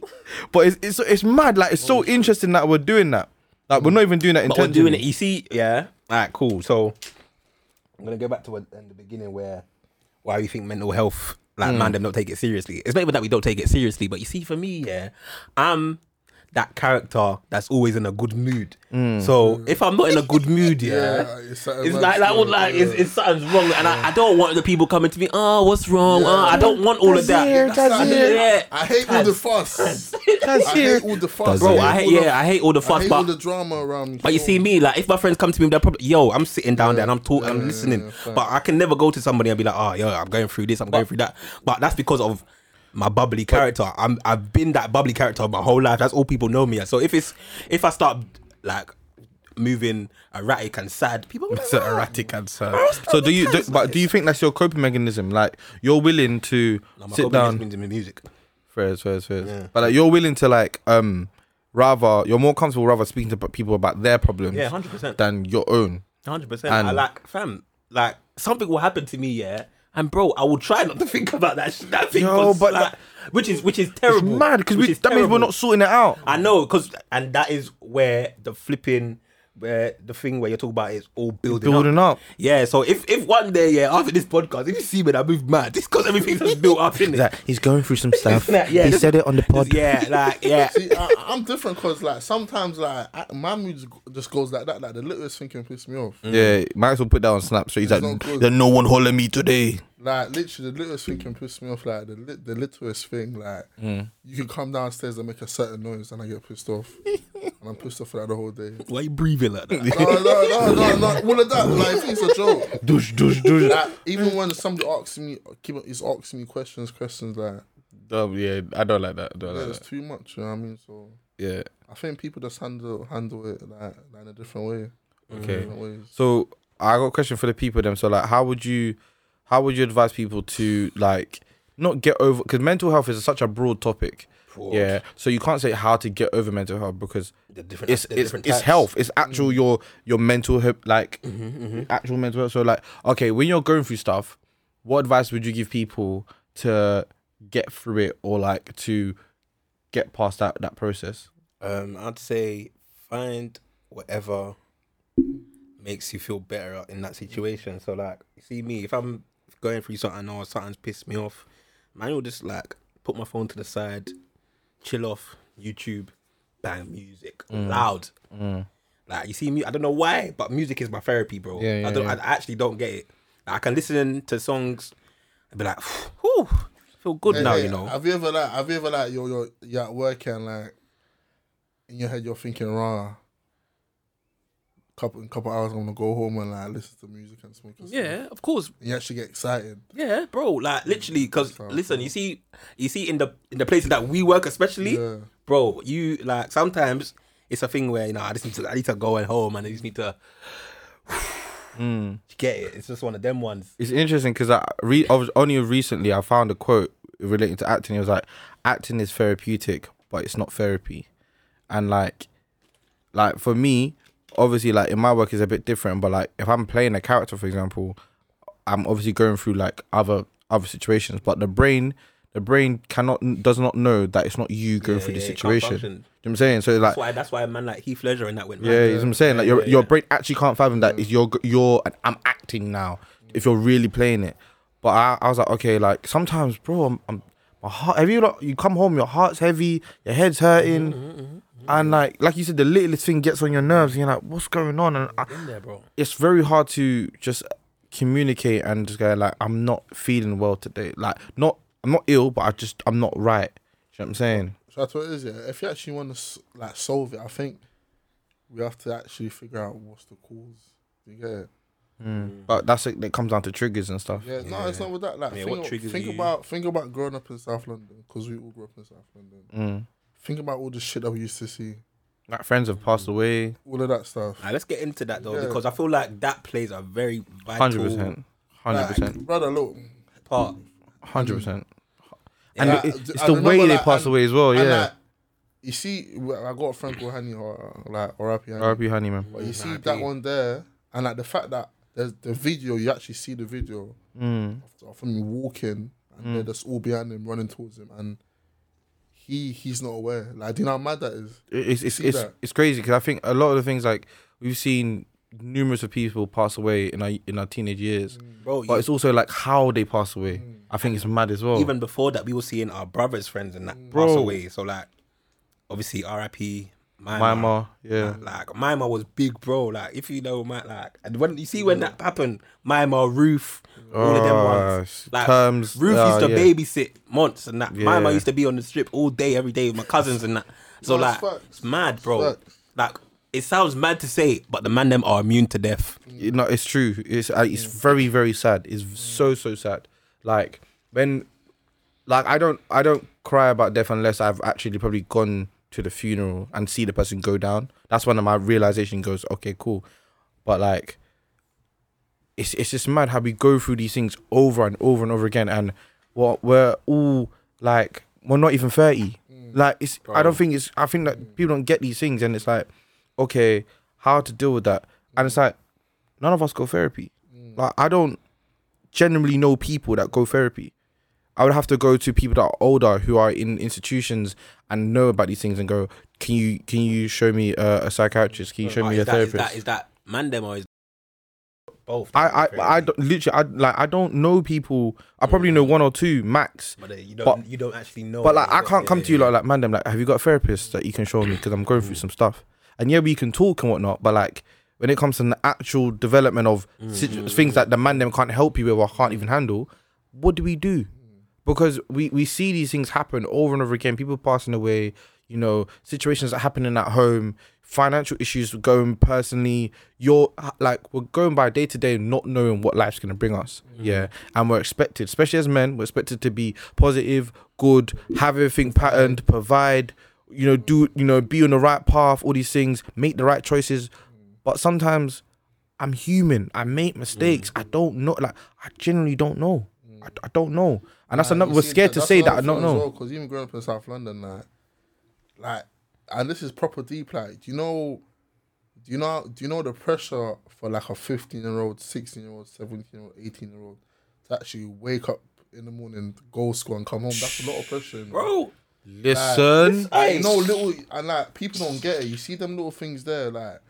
but it's it's it's mad. Like it's so interesting that we're doing that. Like we're not even doing that But we're doing it. You see, yeah. All right, cool. So I'm gonna go back to a, in um, the beginning where why we think mental health, like man, mm. them don't take it seriously. It's not even that we don't take it seriously, but you see, for me, yeah, I'm that character that's always in a good mood. Mm. So if I'm not in a good mood, yeah. Yeah, it's, something It's mad like, like, like yeah. it's, it's something's wrong, and I, I don't want the people coming to me. Oh, what's wrong? Yeah. Oh, I don't want all of that. Tazir, That's like- Tazir. Yeah. I hate all the fuss. That's I hate all the fuss. Bro, I all hate the- yeah, I hate all the I fuss, hate all the drama around me. But you see me, like if my friends come to me, they're probably yo, I'm sitting down there and I'm talking, I'm yeah, listening. yeah, but I can never go to somebody and be like, oh, yo, I'm going through this, I'm going through that. But that's because of my bubbly character. I'm I've been that bubbly character my whole life. That's all people know me as. So if it's if I start like moving erratic and sad, people are like, So erratic and sad. So do you? Do, but do you think that's your coping mechanism? Like you're willing to "Oh, my sit down. mechanism in music. Fairs, fairs, fairs. But like you're willing to like um rather you're more comfortable rather speaking to people about their problems Yeah, hundred percent. than your own. Hundred percent. And- I like fam. Like something will happen to me, yeah. And bro, I will try not to think about that. sh- That thing, Yo, was, but like, that- which is which is terrible. It's mad because we—that means we're not sorting it out. I know, cause and that is where the flipping, where the thing where you talk about is all building, Building up. Yeah. So if if one day, yeah, after this podcast, if you see me I move mad, it's because everything's just built up in it. he's going through some stuff. Yeah, he this- said it on the pod. Yeah, like yeah. See, I, I'm different because like sometimes like I, my mood just goes like that. Like the littlest thing can piss me off. Yeah, might as well put that on Snap. So he's It's like, not "There's no one holding me today." Like literally, the littlest thing can piss me off. Like the lit, the littlest thing, like Mm. you can come downstairs and make a certain noise, and I get pissed off. and I'm pissed off for that the whole day. Why you breathing like that? no, no, no, no, no. All of that, like, it's a joke. Douche, douche, douche. Like, even when somebody asks me, keep is asking me questions, questions like, Um, yeah, I don't like that. I don't yeah, like it's that. too much. You know what I mean? So Yeah. I think people just handle handle it like, like in a different way. Okay. Different. So I got a question for the people. Them. So like, how would you, how would you advise people to like not get over? Because mental health is such a broad topic. Yeah. So you can't say how to get over mental health because The different, it's it's it's health. It's actual Mm. your your mental health, like Mm-hmm, actual mental health. So like, okay, when you're going through stuff, what advice would you give people to get through it or like to get past that that process? Um, I'd say find whatever makes you feel better in that situation. So like, see me, if I'm going through something or something's pissed me off, man, will just like put my phone to the side, chill off, YouTube, bang music, Mm. loud. Like you see me, I don't know why, but music is my therapy, bro. Yeah, yeah, I don't, yeah. I actually don't get it. Like, I can listen to songs and be like, whew, feel good Hey, now, hey, you know. Have you ever like have you ever like you're you're you're at work and like in your head you're thinking, rah, couple in couple hours I'm gonna go home and like listen to music and smoke. And stuff." Yeah, of course. And you actually get excited. Yeah, bro. Like literally, because listen, you see, you see in the in the places that we work, especially, Yeah. bro. You like sometimes it's a thing where you know I just need to I need to go at home and I just need to hmm. get it. It's just one of them ones. It's interesting because I re- I was only recently I found a quote relating to acting. It was like, "Acting is therapeutic, but it's not therapy," and like, like for me, obviously, like in my work is a bit different. But like, if I'm playing a character, for example, I'm obviously going through like other other situations, but the brain. The brain cannot does not know that it's not you going Yeah, through the yeah, can't situation. You know what I'm saying? So like That's why that's why a man like Heath Ledger and that went. yeah, you know what I'm saying. Like your yeah, your brain actually can't fathom that is mm. you're you're and I'm acting now. If you're really playing it, but I, I was like, okay, like sometimes, bro, I'm, I'm my heart. Have you like you come home, your heart's heavy, your head's hurting, Mm-hmm, mm-hmm, mm-hmm. And like like you said, the littlest thing gets on your nerves. And you're like, what's going on? And I, there, bro. it's very hard to just communicate and just go like, I'm not feeling well today. Like not I'm not ill, but I just I'm not right. You know what I'm saying? So that's what it is. Yeah. If you actually want to like solve it, I think we have to actually figure out what's the cause. You get it? But that's it. It comes down to triggers and stuff. Yeah, no, it's not with that. Like, Yeah, think, what triggers think about think about growing up in South London because we all grew up in South London. Mm. Think about all the shit that we used to see, Like friends have passed mm. away. all of that stuff. Alright, let's get into that though Yeah. because I feel like that plays a very vital Hundred percent, Hundred percent. brother. Look, part. hundred percent. And Like, it- I it's the remember, way they like, pass and- away as well. and, Yeah. like, you see, I got a friend called Hani, or like or Honey. R.I.P. Honey man. But you see R.I.P. that one there, and like the fact that there's the video, you actually see the video Mm. of, of him walking, and they're mm. just all behind him, running towards him, and he he's not aware. Like, do you know how mad that is? It's it's it's, that? it's crazy because I think a lot of the things like we've seen numerous of people pass away in our in our teenage years, mm. Bro, but you- it's also like how they pass away. Mm. I think it's mad as well. even before that, we were seeing our brothers' friends and that pass away. So like, obviously R.I.P. my Mima. yeah, Like Mima was big, bro. Like if you know, man, like and when you see when that happened, Mima, Ruth, all of them Oh, ones. Like terms, Ruth uh, used to yeah. babysit months and that. Yeah. Mima used to be on the strip all day, every day with my cousins and that. So No, like, it's facts. it's mad, bro. Facts. Like it sounds mad to say, but the man them are immune to death. You know, it's true. It's uh, it's very very sad. It's so so sad. Like when, like I don't I don't cry about death unless I've actually probably gone to the funeral and see the person go down. That's when my realization goes, okay, cool. But like, it's it's just mad how we go through these things over and over and over again, and what we're all like, we're not even thirty. Mm. Like it's I don't think it's I think that mm. people don't get these things, and it's like, okay, how to deal with that, and it's like none of us go therapy. Mm. Like I don't generally know people that go therapy. I would have to go to people that are older who are in institutions and know about these things and go, can you can you show me a, a psychiatrist? Can you show me a that, is therapist? that is that man them or is both? I I I don't, literally I like I don't know people. I probably know one or two max. But uh, you don't but- you don't actually know. But like I can't come yeah, to you yeah. like like man, them like have you got a therapist that you can show me because I'm going through some stuff. And yeah, we can talk and whatnot, but like when it comes to the actual development of situ- things that the man them can't help you with or can't even handle, what do we do? Because we we see these things happen over and over again. People passing away, you know, situations that happening at home. financial issues going personally. You're uh, like we're going by day to day, not knowing what life's gonna bring us. Mm. Yeah, and we're expected, especially as men, we're expected to be positive, good, have everything patterned, provide. You know, do you know, be on the right path, all these things, make the right choices. But sometimes I'm human. I make mistakes. Mm. I don't know. Like I generally don't know. I, I don't know, and that's another. you We're scared to say that I don't thing as know. well, Because even growing up in South London, like, like, and this is proper deep. Like, do you know? Do you know? Do you know the pressure for like a fifteen-year-old, sixteen-year-old, seventeen-year-old, eighteen-year-old to actually wake up in the morning, go school, and come home? That's a lot of pressure, you know? bro. Listen, Like, you know, little and like people don't get it. You see them little things there, like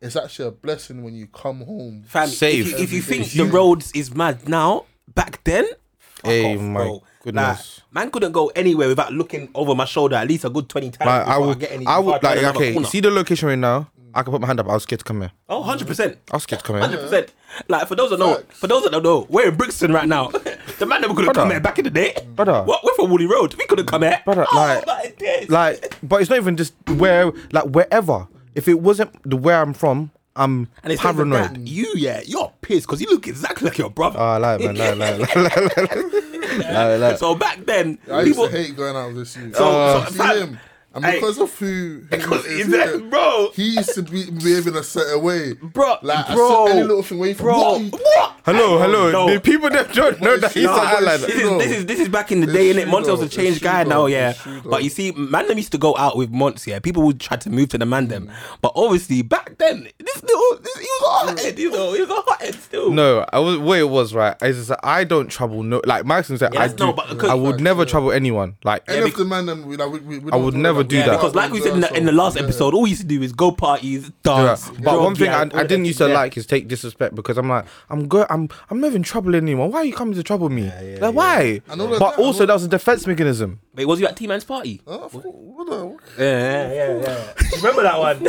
it's actually a blessing when you come home. Fam, Save. If you, if you think the roads is mad now, back then, fuck Hey, off, my bro. goodness. Like, man couldn't go anywhere without looking over my shoulder at least a good twenty times. like I would, get any, I would like okay. See the location right now. I can put my hand up. I was scared to come here. Oh, 100 percent. I was scared to come here. Hundred here. percent. Like for those that know, for those that don't know, we're in Brixton right now. the man never could have come here back in the day. Brother. what? We're from Woolly Road. We could have come here. Brother, Oh, like- Like, but it's not even just where, like wherever. If it wasn't the where I'm from, I'm and it's not even paranoid. that. You, yeah, you're pissed because you look exactly like your brother. Oh, I like man, like, like, like, like, like, like, like. so back then, I used to hate going out with this youth. So- uh, so, so, see fam, him, and hey, because of who, who Because is is that, him, bro, he used to be behaving a certain way, bro, like bro, certain any little thing. Where you from? bro, What? you- what? Hello, hello. No. The people that don't know that he's No, the but This is, this is this is back in the It's day, innit? true Montel's a changed guy though. now, yeah. It's true though. But you see, man them used to go out with Monts, yeah. People would try to move to the man them. Mm. But obviously, back then, this little, this, he was a hothead, mm. you know, he was a hothead still. No, I was what it was right. I just I don't trouble no like Maxim said Yeah, I do. no, but I would never trouble anyone. Like Any of the man, them, we, like, we, we, we I would never that. do yeah, that. because like we said in the, in the last episode, all we used to do is go parties, Yeah, dance. but drug, one thing yeah, I, I didn't used to yeah. like is take disrespect because I'm like I'm good I'm I'm not even troubling anyone. Why are you coming to trouble me? like why? I know that- but I also that was a defense mechanism. Wait, was you at T Man's party? Oh, what the- Yeah, yeah, yeah. Remember that one?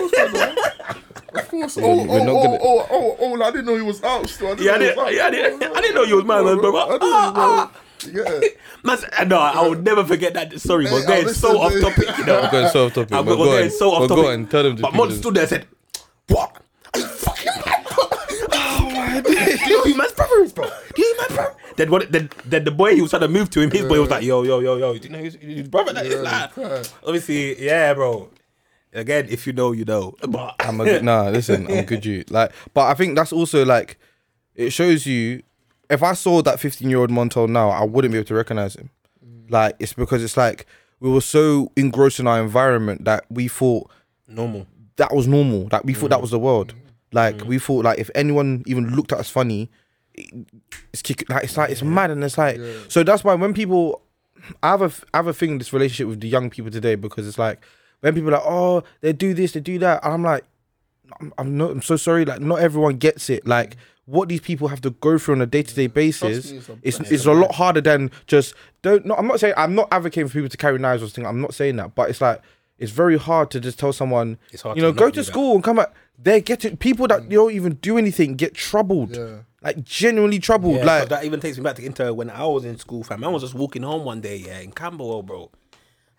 Of course. Oh, we're oh, not oh, gonna- oh, oh, oh, I didn't know he was out still. I didn't Yeah, I know he didn't, was out. yeah, I didn't, I didn't know you was mad, man, bro. I didn't Ah, ah. know. Yeah. Man, no, I will never forget that. Sorry, we're going so off topic, you know. We're going so off topic. I'm but we're going on. so off topic. Go on, tell them to But people Mon this. stood there and said, "What? Are you fucking mad? oh my Do you know who man's brother is, bro? Do you know who man's brother? Then what? Then, then the boy he was trying to move to him. His boy was like, "Yo, yo, yo, yo. Do you know his, his brother that is Yeah, like?" right. Obviously, yeah, bro. Again, if you know, you know. But I'm a good, nah, listen, I'm good you. Like, but I think that's also like, it shows you. If I saw that 15 year old Montel now, I wouldn't be able to recognize him. Mm. Like, it's because it's like we were so engrossed in our environment that we thought normal. that was normal. Like we thought that mm. was the world. Mm. Like we thought like if anyone even looked at us funny, it's kick, like it's like it's mad and it's like so that's why when people I have a I have a thing in this relationship with the young people today because it's like when people are like oh they do this they do that and I'm like I'm, I'm not I'm so sorry like not everyone gets it like what these people have to go through on a day to day basis it's a it's it's a lot harder than just don't no I'm not saying I'm not advocating for people to carry knives or something I'm not saying that but it's like it's very hard to just tell someone It's hard you to know go to do that. school and come back they're getting people that mm. don't even do anything get troubled Yeah. like genuinely troubled Yeah, like that even takes me back to into when I was in school, fam. I was just walking home one day, yeah, in Camberwell, bro.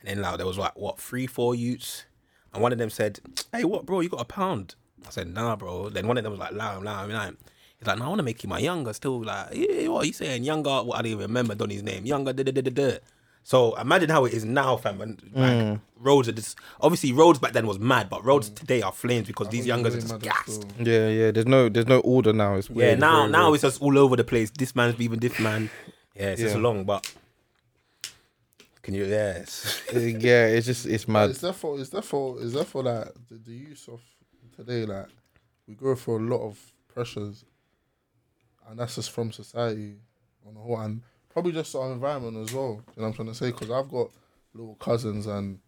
And then like there was like what three, four youths, and one of them said, "Hey, what, bro? You got a pound?" I said, "Nah, bro." Then one of them was like, "Nah, nah, I mean, I'm." He's like, "No, I want to make you my younger." Still like, "Yeah, what are you saying? Younger? What I don't even remember Donny's name. Younger." Da, da, da, da, da. So imagine how it is now, fam. And like Mm. roads are just obviously roads back then was mad, but roads today are flames because these think youngers are it's just way gassed. still. yeah yeah there's no there's no order now it's Yeah, now very now weird. it's just all over the place. This man's beefing this man. Yeah, it's just long, but can you? Yes. Yeah it's just it's mad It's therefore, it's therefore, it's therefore like the, the use of today, like we go through a lot of pressures, and that's just from society on the whole, and probably just our environment as well. You know what I'm trying to say? Because I've got little cousins, and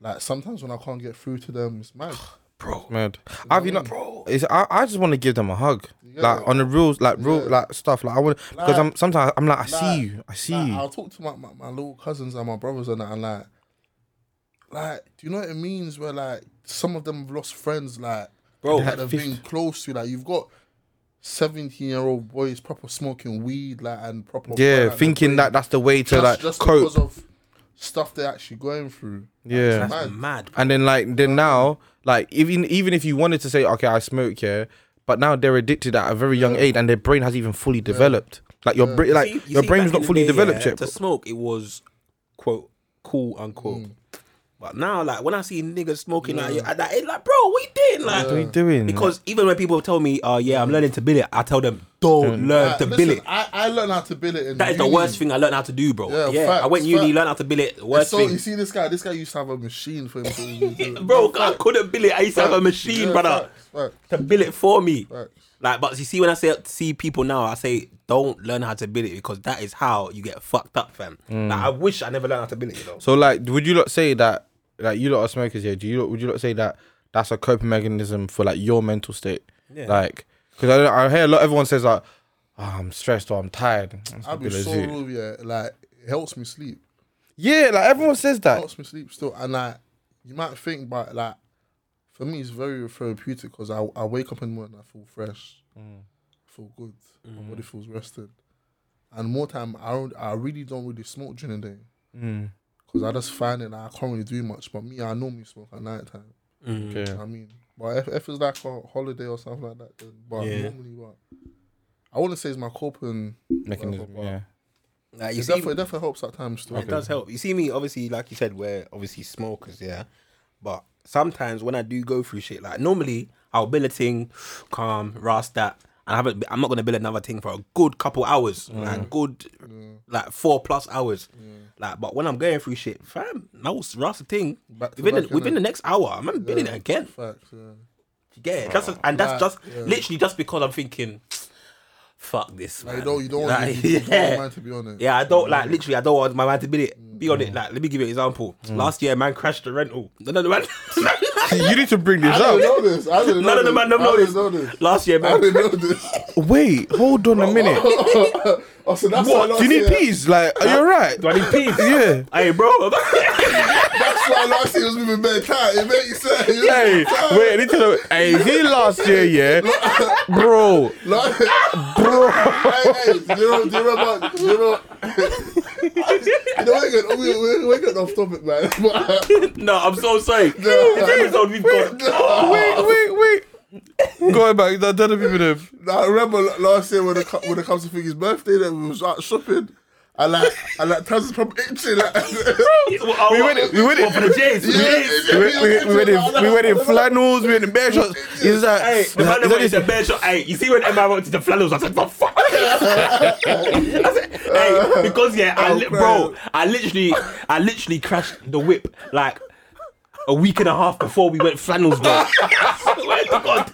like sometimes when I can't get through to them, it's mad. Bro. mad I've you know Bro. it's, I, I just want to give them a hug Yeah. like on the real like real Yeah. like stuff like I want because I'm sometimes I'm like I Like- see you I see Like, you I'll talk to my, my, my little cousins and my brothers and that, and like, like, do you know what it means? Where like some of them have lost friends, like, Bro, that they've been close to. Like, you've got seventeen year old boys proper smoking weed, like, and proper yeah like, thinking that that's the way to just, like just cope because of stuff they're actually going through. Yeah. That's Mad. mad. And then like then now, like even even if you wanted to say, okay, I smoke, yeah, but now they're addicted at a very young age, and their brain has even fully developed. Like your brain, like See- you your see, brain's not fully day, developed yeah, yet. To smoke, it was quote cool unquote. Mm. But now, like when I see niggas smoking, like, yeah, like, it's like, bro, what you doing? Like, What are you doing? because even when people tell me, "Oh yeah, I'm learning to bill it," I tell them, "Don't learn Like, to listen, bill it." I, I learned how to bill it. In That is the worst thing I learned how to do, bro. Yeah, Yeah, I went facts, uni, facts. learned how to bill it. The worst so thing, you see this guy. This guy used to have a machine for him to do it. bro. I couldn't bill it. I used to have a machine, Yeah, brother, facts, facts, to bill it for me. facts. Like, but you see, when I say see people now, I say don't learn how to bill it because that is how you get fucked up, fam. Like, mm. I wish I never learned how to bill it. You know. So like, would you not say that like you lot are smokers here? Do you lot, would you not say that that's a coping mechanism for like your mental state? Yeah. Like, because I, I hear a lot. Everyone says like, oh, I'm stressed or I'm tired. I'll be so real, yeah. Like it helps me sleep. Yeah, like everyone says that. helps me sleep still. And like, you might think, but like, for me, it's very therapeutic because I, I wake up in the morning, I feel fresh, Mm. I feel good, my body feels rested. And more time, I don't, I really don't really smoke during the day Mm. Because I just find it like I can't really do much. But me, I normally smoke at night time. Mm. Okay. I mean, but if, if it's like a holiday or something like that, then, but Yeah. normally, what I wouldn't say it's my coping Mechanism. whatever, Yeah. Like, you It see, definitely, it definitely helps at times still. It does help. You see me, obviously, like you said, we're obviously smokers, yeah. But sometimes when I do go through shit, like normally I'll bill a thing, calm, rust that. And I haven't. I'm not gonna bill another thing for a good couple hours, mm. like good, mm. like four plus hours. Mm. Like, but when I'm going through shit, fam, that was rust thing. Back Within back, the, within innit? the next hour, I'm billing it again. Facts, yeah. You get it? And that's Like, just yeah. literally just because I'm thinking, fuck this. Like, man. you don't, you don't Like, want you don't yeah. want to be on it. Yeah, I don't like literally. I don't want my man to be it. Be on it. Like, let me give you an example. Last year, man crashed the rental. None of the man. you need to bring this I didn't up. know this. I didn't know None of the this. man don't I didn't this. know this. Last year, I man. didn't know this. Wait, hold on a minute. oh, so that's why What? last Do you need year, peas? Like, are you alright? Do I need peas? Yeah. Hey, bro. That's why last year was moving bare tight. It makes sense. It Hey, moving wait, I need to know. Hey, he last year, yeah, bro, Like, bro. hey, hey, do you know, do you remember, do you know, you know, we're getting, we- we're, we're getting off topic, man. But, no, I'm so sorry. No. This episode we've got. Wait, wait, wait. Going back, the other people have. I remember last year when it, when it comes to Figgy's birthday, then we was out shopping. And like, and like, Taz is from itching. Like, We went, we went, What, for the Jays. Yeah, Jays. we went, we, we went in, we went in flannels, we went in bear shots. He's like, Hey, the man that is went to that the bear shop. Hey, you see when Emma went to the flannels, I said, "For fuck." I said, hey, because yeah, I li- Oh, bro. I literally, I literally crashed the whip like a week and a half before we went flannels, bro. Swear to God,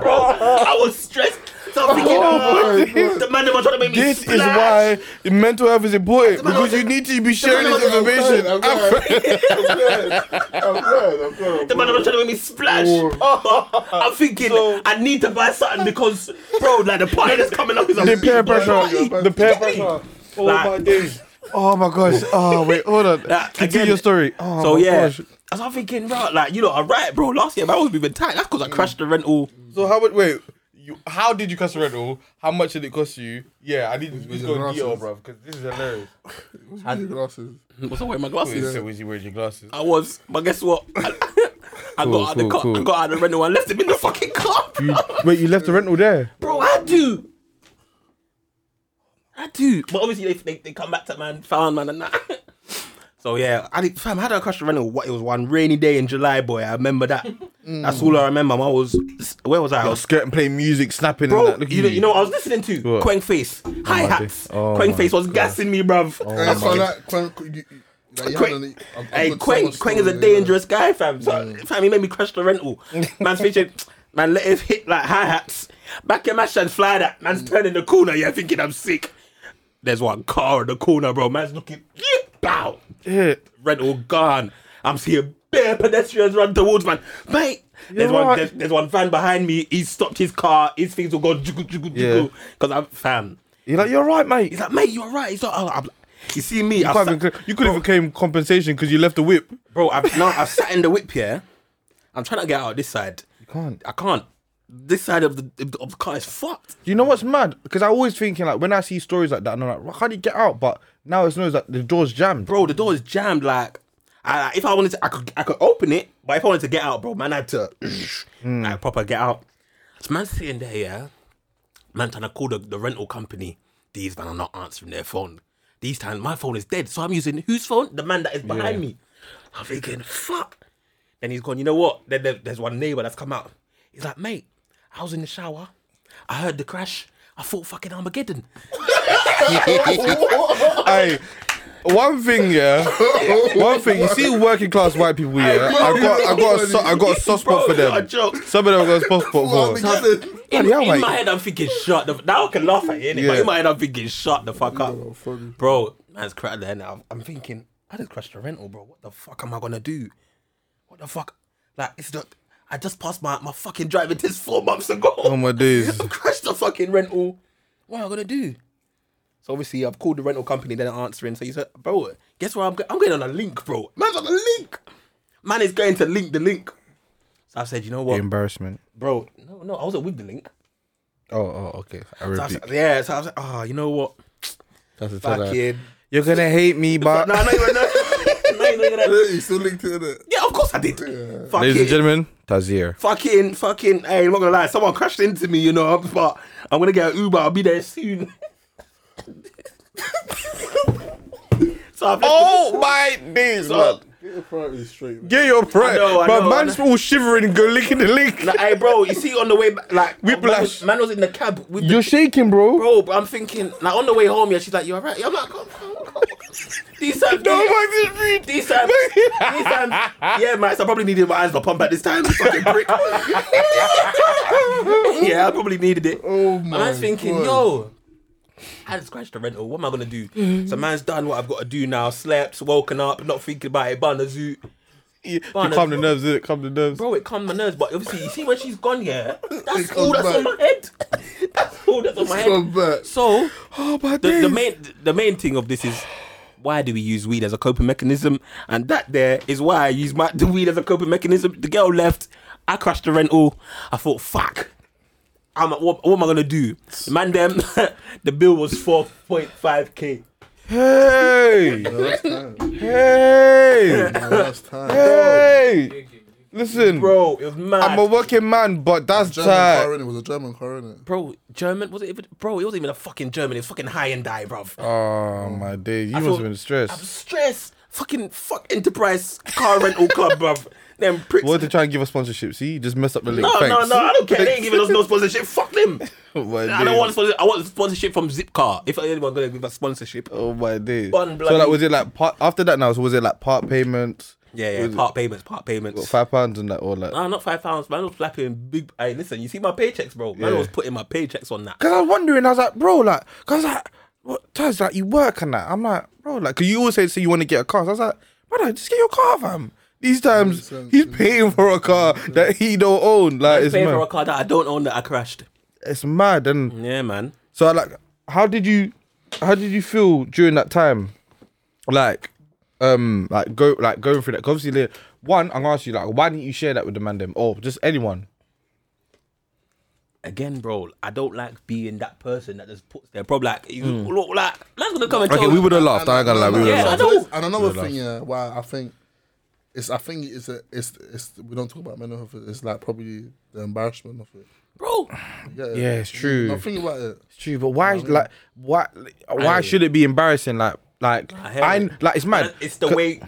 bro, I was stressed. So I'm thinking, Oh, the man that was trying to make me This is why mental health is important because you need to be sharing this information. glad, I'm glad. I'm glad. I'm glad. The man was trying to make me splash. Oh. I'm thinking I need to buy something because, bro, like the party that's coming up is a The peer pressure, Yeah, the peer pressure. Oh Like- my days. Oh my gosh. Oh wait, hold on. Like, Continue again- your story. Oh So yeah, gosh. as I'm thinking, bro, like you know, I'm right, bro. Last year, man, I was moving tight. That's because I crashed the rental. So how would wait? You, how did you cost the rental? How much did it cost you? Yeah, I need to with go your in detail, glasses. bro, because this is hilarious. What's your glasses? Was I wearing my glasses? so was you wearing your glasses? I was, but guess what? I, I Cool, got out of the cool, car. cool. I got out of the rental and left him in the fucking car. You, wait, you left the rental there? Bro, I do. I do. But obviously, they, they, they come back to man, found man, and that. So yeah, I did, fam, how did I crash the rental? What it was one rainy day in July, boy. I remember that. That's all I remember. I was where was I? I was skirting, playing music, snapping, Bro, and that. Look at you, know, you know what I was listening to? What? Quang Face. Oh hi hats. days. Oh Quang my Face was God. gassing me, bruv. That's fucking- why like, Quen, you, you, like, you Quang- had an- a- a Hey, good Quang, summer Quang is a story, yeah. dangerous guy, fam. So, fam, he made me crash the rental. Man's thinking, man, let it hit like hi hats. Back in my and fly that. Man's turning the corner, yeah, thinking I'm sick. There's one car in the corner, bro. Man's looking, yeah, bow. Yeah. Rental gone. I'm seeing bare pedestrians run towards man. Mate, there's You're one there's, there's one van behind me. He stopped his car. His things will go jiggle, jiggle, Yeah. Because I'm fam. You're like, you're right, mate. He's like, mate, you're right. He's like, oh, I'm, you see me, You, sat- even, you could even claim compensation because you left the whip. bro. I've now I've sat in the whip here. I'm trying to get out this side. You can't. I can't. this side of the of the car is fucked. You know what's mad? Because I always thinking like when I see stories like that, and I'm like, why can't you get out? But now it's known that the door's jammed. Bro, the door is jammed. Like, I, if I wanted to, I could I could open it, but if I wanted to get out, bro, man, I had to hmm. like proper get out. So man sitting there, yeah. Man trying to call the, the rental company. These man are not answering their phone. These times my phone is dead, so I'm using whose phone? The man that is behind me. I'm thinking, fuck. Then he's gone. You know what? Then there- there's one neighbor that's come out. He's like, mate, I was in the shower. I heard the crash. I thought fucking Armageddon. Hey, one thing, yeah, one thing. You see, working class white people, yeah. I got, I got, a so, I got a soft spot for Bro, I them. joke. Some of them I got a soft spot for. Armageddon. In, Bloody in mate. my head, I'm thinking, shut the. Now I can laugh at it, innit? but Yeah. in my head, I'm thinking, shut the fuck up, funny. bro. Man's cracked there now. I'm thinking, I just crashed the rental, bro. What the fuck am I gonna do? What the fuck? Like, it's the. I just passed my, my fucking driving test four months ago. Oh my days. I crashed the fucking rental. What am I gonna do? So obviously, I've called the rental company. They're not answering. So he said, bro, guess where I'm? Go- I'm going on a link, bro. Man's on a link. Man is going to link the link. So I said, you know what, Embarrassment. bro? No, no, I wasn't with the link. Oh, oh, okay. I So I repeat. said, yeah, so I was like, oh, you know what? That's a tell her. Fucking. You're gonna hate me, but No, no, no, no, no, no, no. You still linked to it. Yeah, of course I did. ladies and Fucking, gentlemen, Tazir. fucking, fucking. Hey, I'm not gonna lie. Someone crashed into me, you know, but I'm gonna get an Uber. I'll be there soon. so I've left Oh my days, man. Get your priorities straight, man. Get your pride. I know, I but know, man's all shivering and go licking the link. Like, hey, bro, you see on the way back, like Whiplash. Man was, man was in the cab with You're the, shaking, bro. bro. But I'm thinking, like on the way home, yeah, she's like, "You alright?" Yeah, I'm like, "Come, come, come." These times, No, these, man, this read. these times, these times, yeah, man. So I probably needed my eyes to pump at this time. Fucking prick. yeah, I probably needed it. Oh And my I was thinking, God. yo, I just scratched the rental. What am I gonna do? Mm-hmm. So man's done what I've got to do now. Slept, woken up, not thinking about it. Bun the zoo. You Fun, calm the nerves, innit? Calm the nerves. Bro, it calmed the nerves, but obviously, you see when she's gone, yeah, that's all that's on my head. that's all that's on my head. Back. So Oh my the, the main the main thing of this is why do we use weed as a coping mechanism? And that there is why I use my the weed as a coping mechanism. The girl left, I crashed the rental. I thought, fuck. I'm, what, what am I gonna do? Man, them the bill was four point five k. Hey, No, hey, No, that's time. hey. Listen, Bro, it was mad. I'm a working man, but that's German car, tight. innit? It was a German car, innit? bro, German was it? Even, bro, it wasn't even a fucking German. It was fucking Hyundai, bro. Oh my days, you I must thought- have been I was stressed. stressed. Fucking fuck enterprise car rental club, bruv. Them pricks. What to try and give a sponsorship? See, you just messed up the link. No, no, Thanks. no, I don't care. They ain't giving us no sponsorship. Fuck them. Oh my I don't days. want sponsorship. I want sponsorship from Zipcar. If anyone gonna give us sponsorship. Oh my days. So like, was it like part after that? Now, so was it like part payments? Yeah, yeah. Was it- Part payments, part payments. What, five pounds and that, or like? No, not five pounds. Man was flapping big. Hey, listen, you see my paychecks, bro. Man Yeah. was putting my paychecks on that. Cause I was wondering, I was like, bro, like, cause like, what times like you work and that? I'm like, bro, like, cause you always say, say you want to get a car. So I was like, brother, just get your car, fam. These times he's paying for a car that he don't own. Like, I it's paying mad. for a car that I don't own that I crashed. it's mad. And Yeah, man. so, like, how did you, how did you feel during that time? Like, um, like go, like going through that? Cause obviously, like, one, I'm gonna ask you, like, why didn't you share that with the man them, or just anyone? Again, bro, I don't like being that person that just puts their problem. Like, you look like man's gonna come and. Okay, tell we would have laughed. I ain't gonna lie, we would Yeah, have I laughed. know. And another thing, yeah, why I think it's I think it's a it's it's we don't talk about mental health. It's like probably the embarrassment of it. bro. Yeah, Yeah, it's true. No, think about it. It's true, but why? Like, why? Why I- should it be embarrassing? Like, like I hear I, it. like it's mad. It's the way.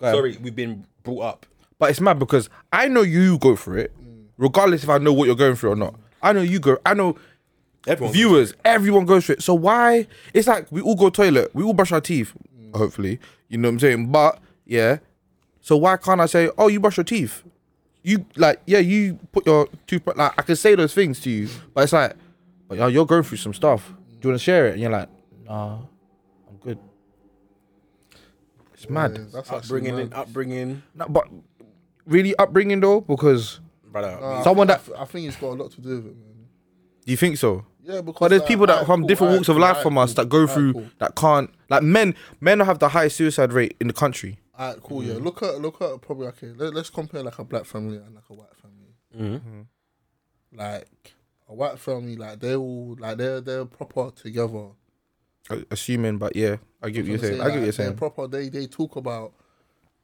Sorry, we've been brought up. but it's mad because I know you go through it, regardless if I know what you're going through or not. I know you go. I know Everyone. viewers, everyone goes through it. So why? It's like we all go toilet, we all brush our teeth. Hopefully, you know what I'm saying. But yeah, so why can't I say, oh, you brush your teeth? You like, yeah, you put your toothbrush. Like, I can say those things to you, but it's like, but yo, you're going through some stuff. Do you want to share it? And you're like, nah, I'm good. It's mad. Yeah, that's actually Upbringing, mad. and upbringing, No, but really upbringing though, because brother. I Someone think- that- I think it's got a lot to do with it, man. do you think so? Yeah, because But there's like, people that alright, from cool, different alright, walks of life alright, from us cool, that go through cool. that can't like men. Men have the highest suicide rate in the country. Alright, cool. Yeah, look at look at probably okay. Let, let's compare like a black family and like a white family. Mm-hmm. like a white family, like they all like they're they're proper together. Assuming, but yeah, I get what you're saying. I get what you're They're saying. proper. They they talk about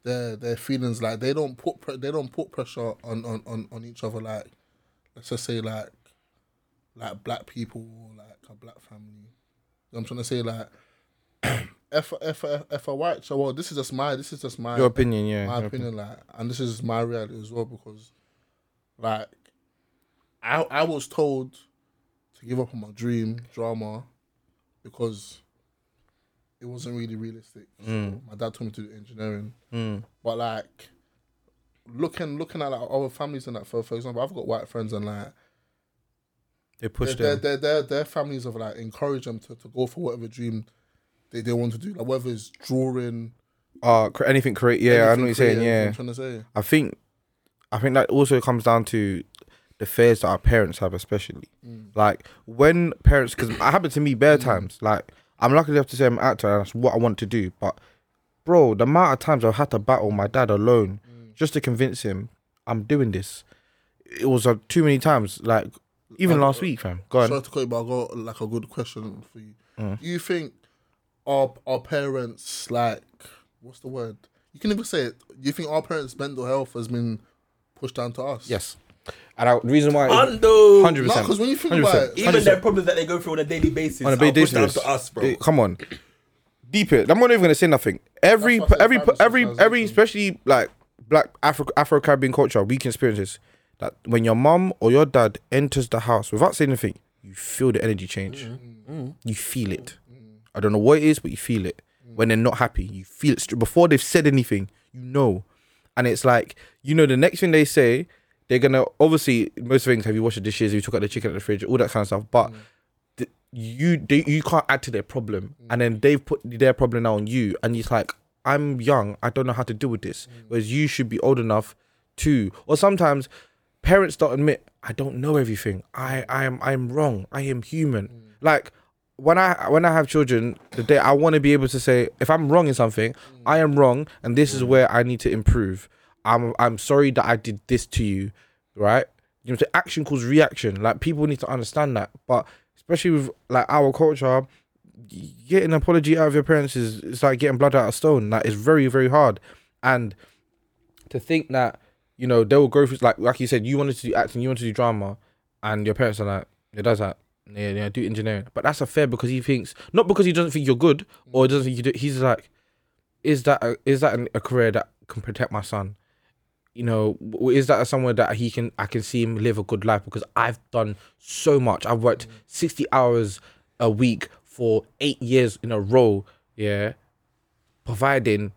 their their feelings. Like they don't put pre- they don't put pressure on, on on on each other. Like let's just say like like black people like a black family. You know what I'm trying to say like. If if if a white so well, this is just my this is just my Your opinion, yeah. my your opinion, like, and this is my reality as well because, like, I I was told to give up on my dream drama because it wasn't really realistic. So Mm. my dad told me to do engineering, Mm. but like, looking looking at like other families and that for for example, I've got white friends and like They push their, their, their, their families have like encouraged them to, to go for whatever dream they, they want to do, like whether it's drawing. Uh, cre- anything create. Yeah, I know what you're saying. creative, you know what Yeah, trying to say. I think, I think that also comes down to the fears that our parents have, especially. Mm. Like when parents, because it happened to me bare times. Like I'm lucky enough to say I'm an actor, and that's what I want to do. But bro, the amount of times I've had to battle my dad alone Mm. just to convince him I'm doing this, it was uh, too many times. Like even I- last week, fam. Go on. Sorry to cut you, but I got like a good question for you. Mm. Do you think our our parents like what's the word? You can even say it. You think our parents' mental health has been pushed down to us? Yes. And I, the reason why, Undo. hundred percent, because when you think about it, Even their problems that they go through on a daily basis on a are big pushed down basis. to us, bro. Eh, Come on, deep it. I'm not even gonna say nothing. Every That's why I said every five every every, especially like black Afro Afro Caribbean culture, we can experience this. That when your mom or your dad enters the house without saying anything, you feel the energy change. Mm-hmm. You feel it. I don't know what it is, but you feel it. Mm. When they're not happy, you feel it before they've said anything. You know, and it's like you know the next thing they say, they're gonna obviously most things. Have you washed the dishes? Have you took out the chicken out the fridge? All that kind of stuff. But mm. th- you they, you can't add to their problem, and then mm. they've put their problem now on you, and it's like I'm young, I don't know how to deal with this. Whereas you should be old enough to, or sometimes parents don't admit I don't know everything. I I am I'm wrong. I am human. Like when I when I have children, the day I want to be able to say if I'm wrong in something, mm. I am wrong, and this is mm. where I need to improve. I'm I'm sorry that I did this to you, right? You know, the action causes reaction. Like people need to understand that, but especially with like our culture, getting an apology out of your parents is it's like getting blood out of stone. Like it's very very hard, and to think that you know they will go through like like you said, you wanted to do acting, you wanted to do drama, and your parents are like, it does that. Yeah, yeah, do engineering, but that's unfair because he thinks not because he doesn't think you're good or doesn't think you do. He's like, is that a, is that a career that can protect my son? You know, is that somewhere that he can I can see him live a good life because I've done so much. I've worked mm. sixty hours a week for eight years in a row. Yeah, providing,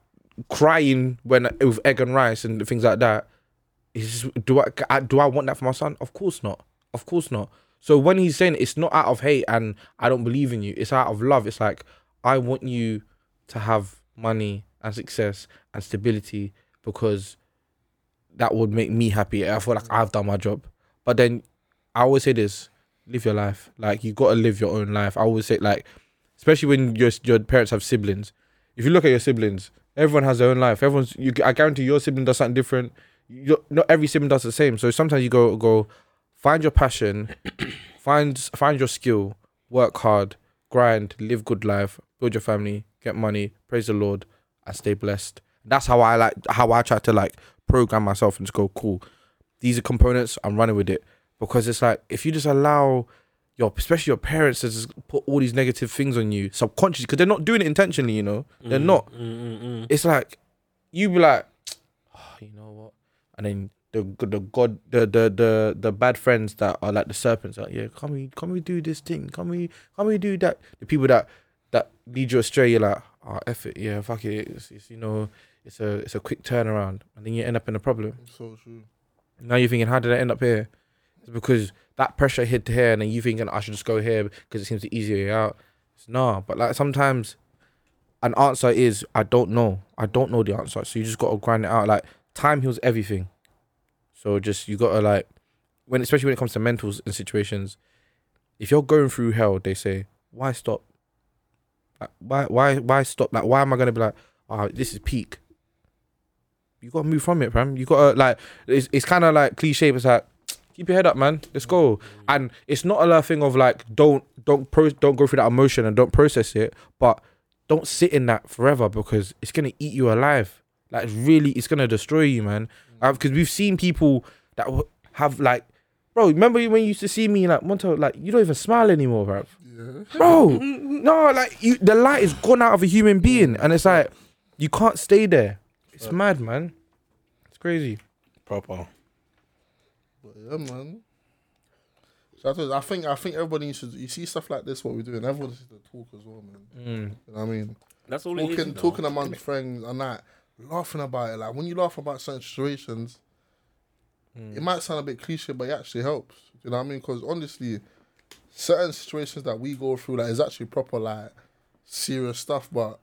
crying when with egg and rice and things like that. Is do I, I do I want that for my son? Of course not. Of course not. So when he's saying it's not out of hate and I don't believe in you, it's out of love. It's like I want you to have money and success and stability because that would make me happy. I feel like I've done my job. But then I always say this: live your life. Like you got to live your own life. I always say like, especially when your your parents have siblings. If you look at your siblings, everyone has their own life. Everyone's you. I guarantee your sibling does something different. You, not every sibling does the same. So sometimes you go go find your passion, find find your skill, work hard, grind, live good life, build your family, get money, praise the Lord, and stay blessed. That's how I like how I try to like program myself and just go cool. These are components. I'm running with it because it's like if you just allow your especially your parents to just put all these negative things on you subconsciously because they're not doing it intentionally. You know, they're mm, not. Mm, mm, it's like you be like, oh, you know what, and then the the god the the the the bad friends that are like the serpents like yeah can we can we do this thing? Can we can we do that? The people that that lead you astray you're like oh F it yeah fuck it. It's, it's you know it's a it's a quick turnaround. And then you end up in a problem. So true. now you're thinking how did I end up here? It's because that pressure hit here and then you thinking I should just go here because it seems the easier way out. It's nah but like sometimes an answer is I don't know. I don't know the answer. So you just gotta grind it out. Like time heals everything so just you gotta like when especially when it comes to mentals and situations, if you're going through hell, they say, why stop? Like, why why why stop? Like why am I gonna be like, oh this is peak? You gotta move from it, fam. You gotta like it's it's kinda like cliche, but it's like keep your head up, man. Let's go. And it's not a thing of like don't don't pro don't go through that emotion and don't process it, but don't sit in that forever because it's gonna eat you alive. Like really, it's gonna destroy you, man. Because we've seen people that w- have like, bro. Remember when you used to see me like Monto, like you don't even smile anymore, bro. Yeah. Bro, no, like you, the light is gone out of a human being, and it's like you can't stay there. It's mad, man. It's crazy. Proper. But yeah, man. So I, thought- I think I think everybody needs to you see stuff like this what we're doing. Everyone needs to talk as well, man. Mm. You know what I mean? That's all it is. Talking you talking amongst friends and that, laughing about it. Like when you laugh about certain situations, Mm. it might sound a bit cliche, but it actually helps. You know what I mean? Because honestly, certain situations that we go through, like, is actually proper like serious stuff. But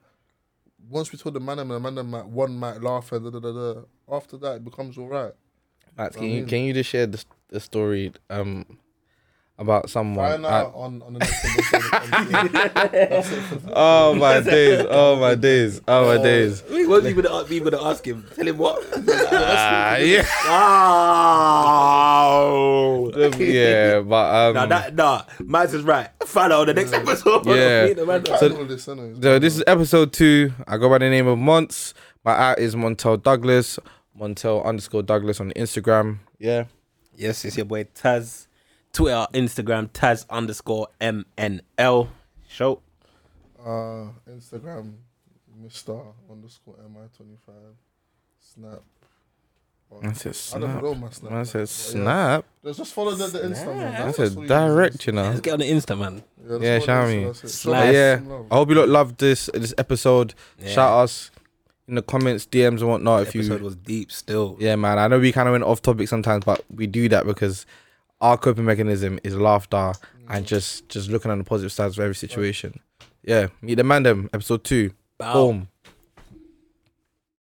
once we told the man, and the man them one might laugh and da da da da. After that, it becomes all right. Max, I can you mean- can you just share the, the story um about someone? Find I- on on the next episode. That's it for oh my days! Oh my days! Oh my days! What are you gonna ask, you gonna ask him? Tell him what? Ah, yeah, Oh. yeah, but um, Nah, that nah. Max is right. Find out on the next episode. Yeah. Me and the man- I So- this, So this is episode two. I go by the name of Monts. My at is Montel Douglas. Montel underscore Douglas on Instagram. Yeah. Yes, it's your boy Taz. Twitter, Instagram, Taz underscore MNL. Show. Uh, Instagram, Mr. underscore MI25. Snap. Oh, I said I don't snap. know my snap. I man. said But yeah. snap. Just, just follow the, the Insta, man. I That's said direct, you know. Let's get on the Insta, man. Yeah, just Yeah, follow shall we? Insta, that's it. Show Slide. us Yeah. I hope you lot loved this this episode. Yeah. Shout us in the comments, DMs, and whatnot. The If episode you, was deep still. yeah, man. I know we kind of went off topic sometimes, but we do that because our coping mechanism is laughter and just just looking on the positive sides of every situation. Yeah, meet the man. Them episode two. Bow. Boom.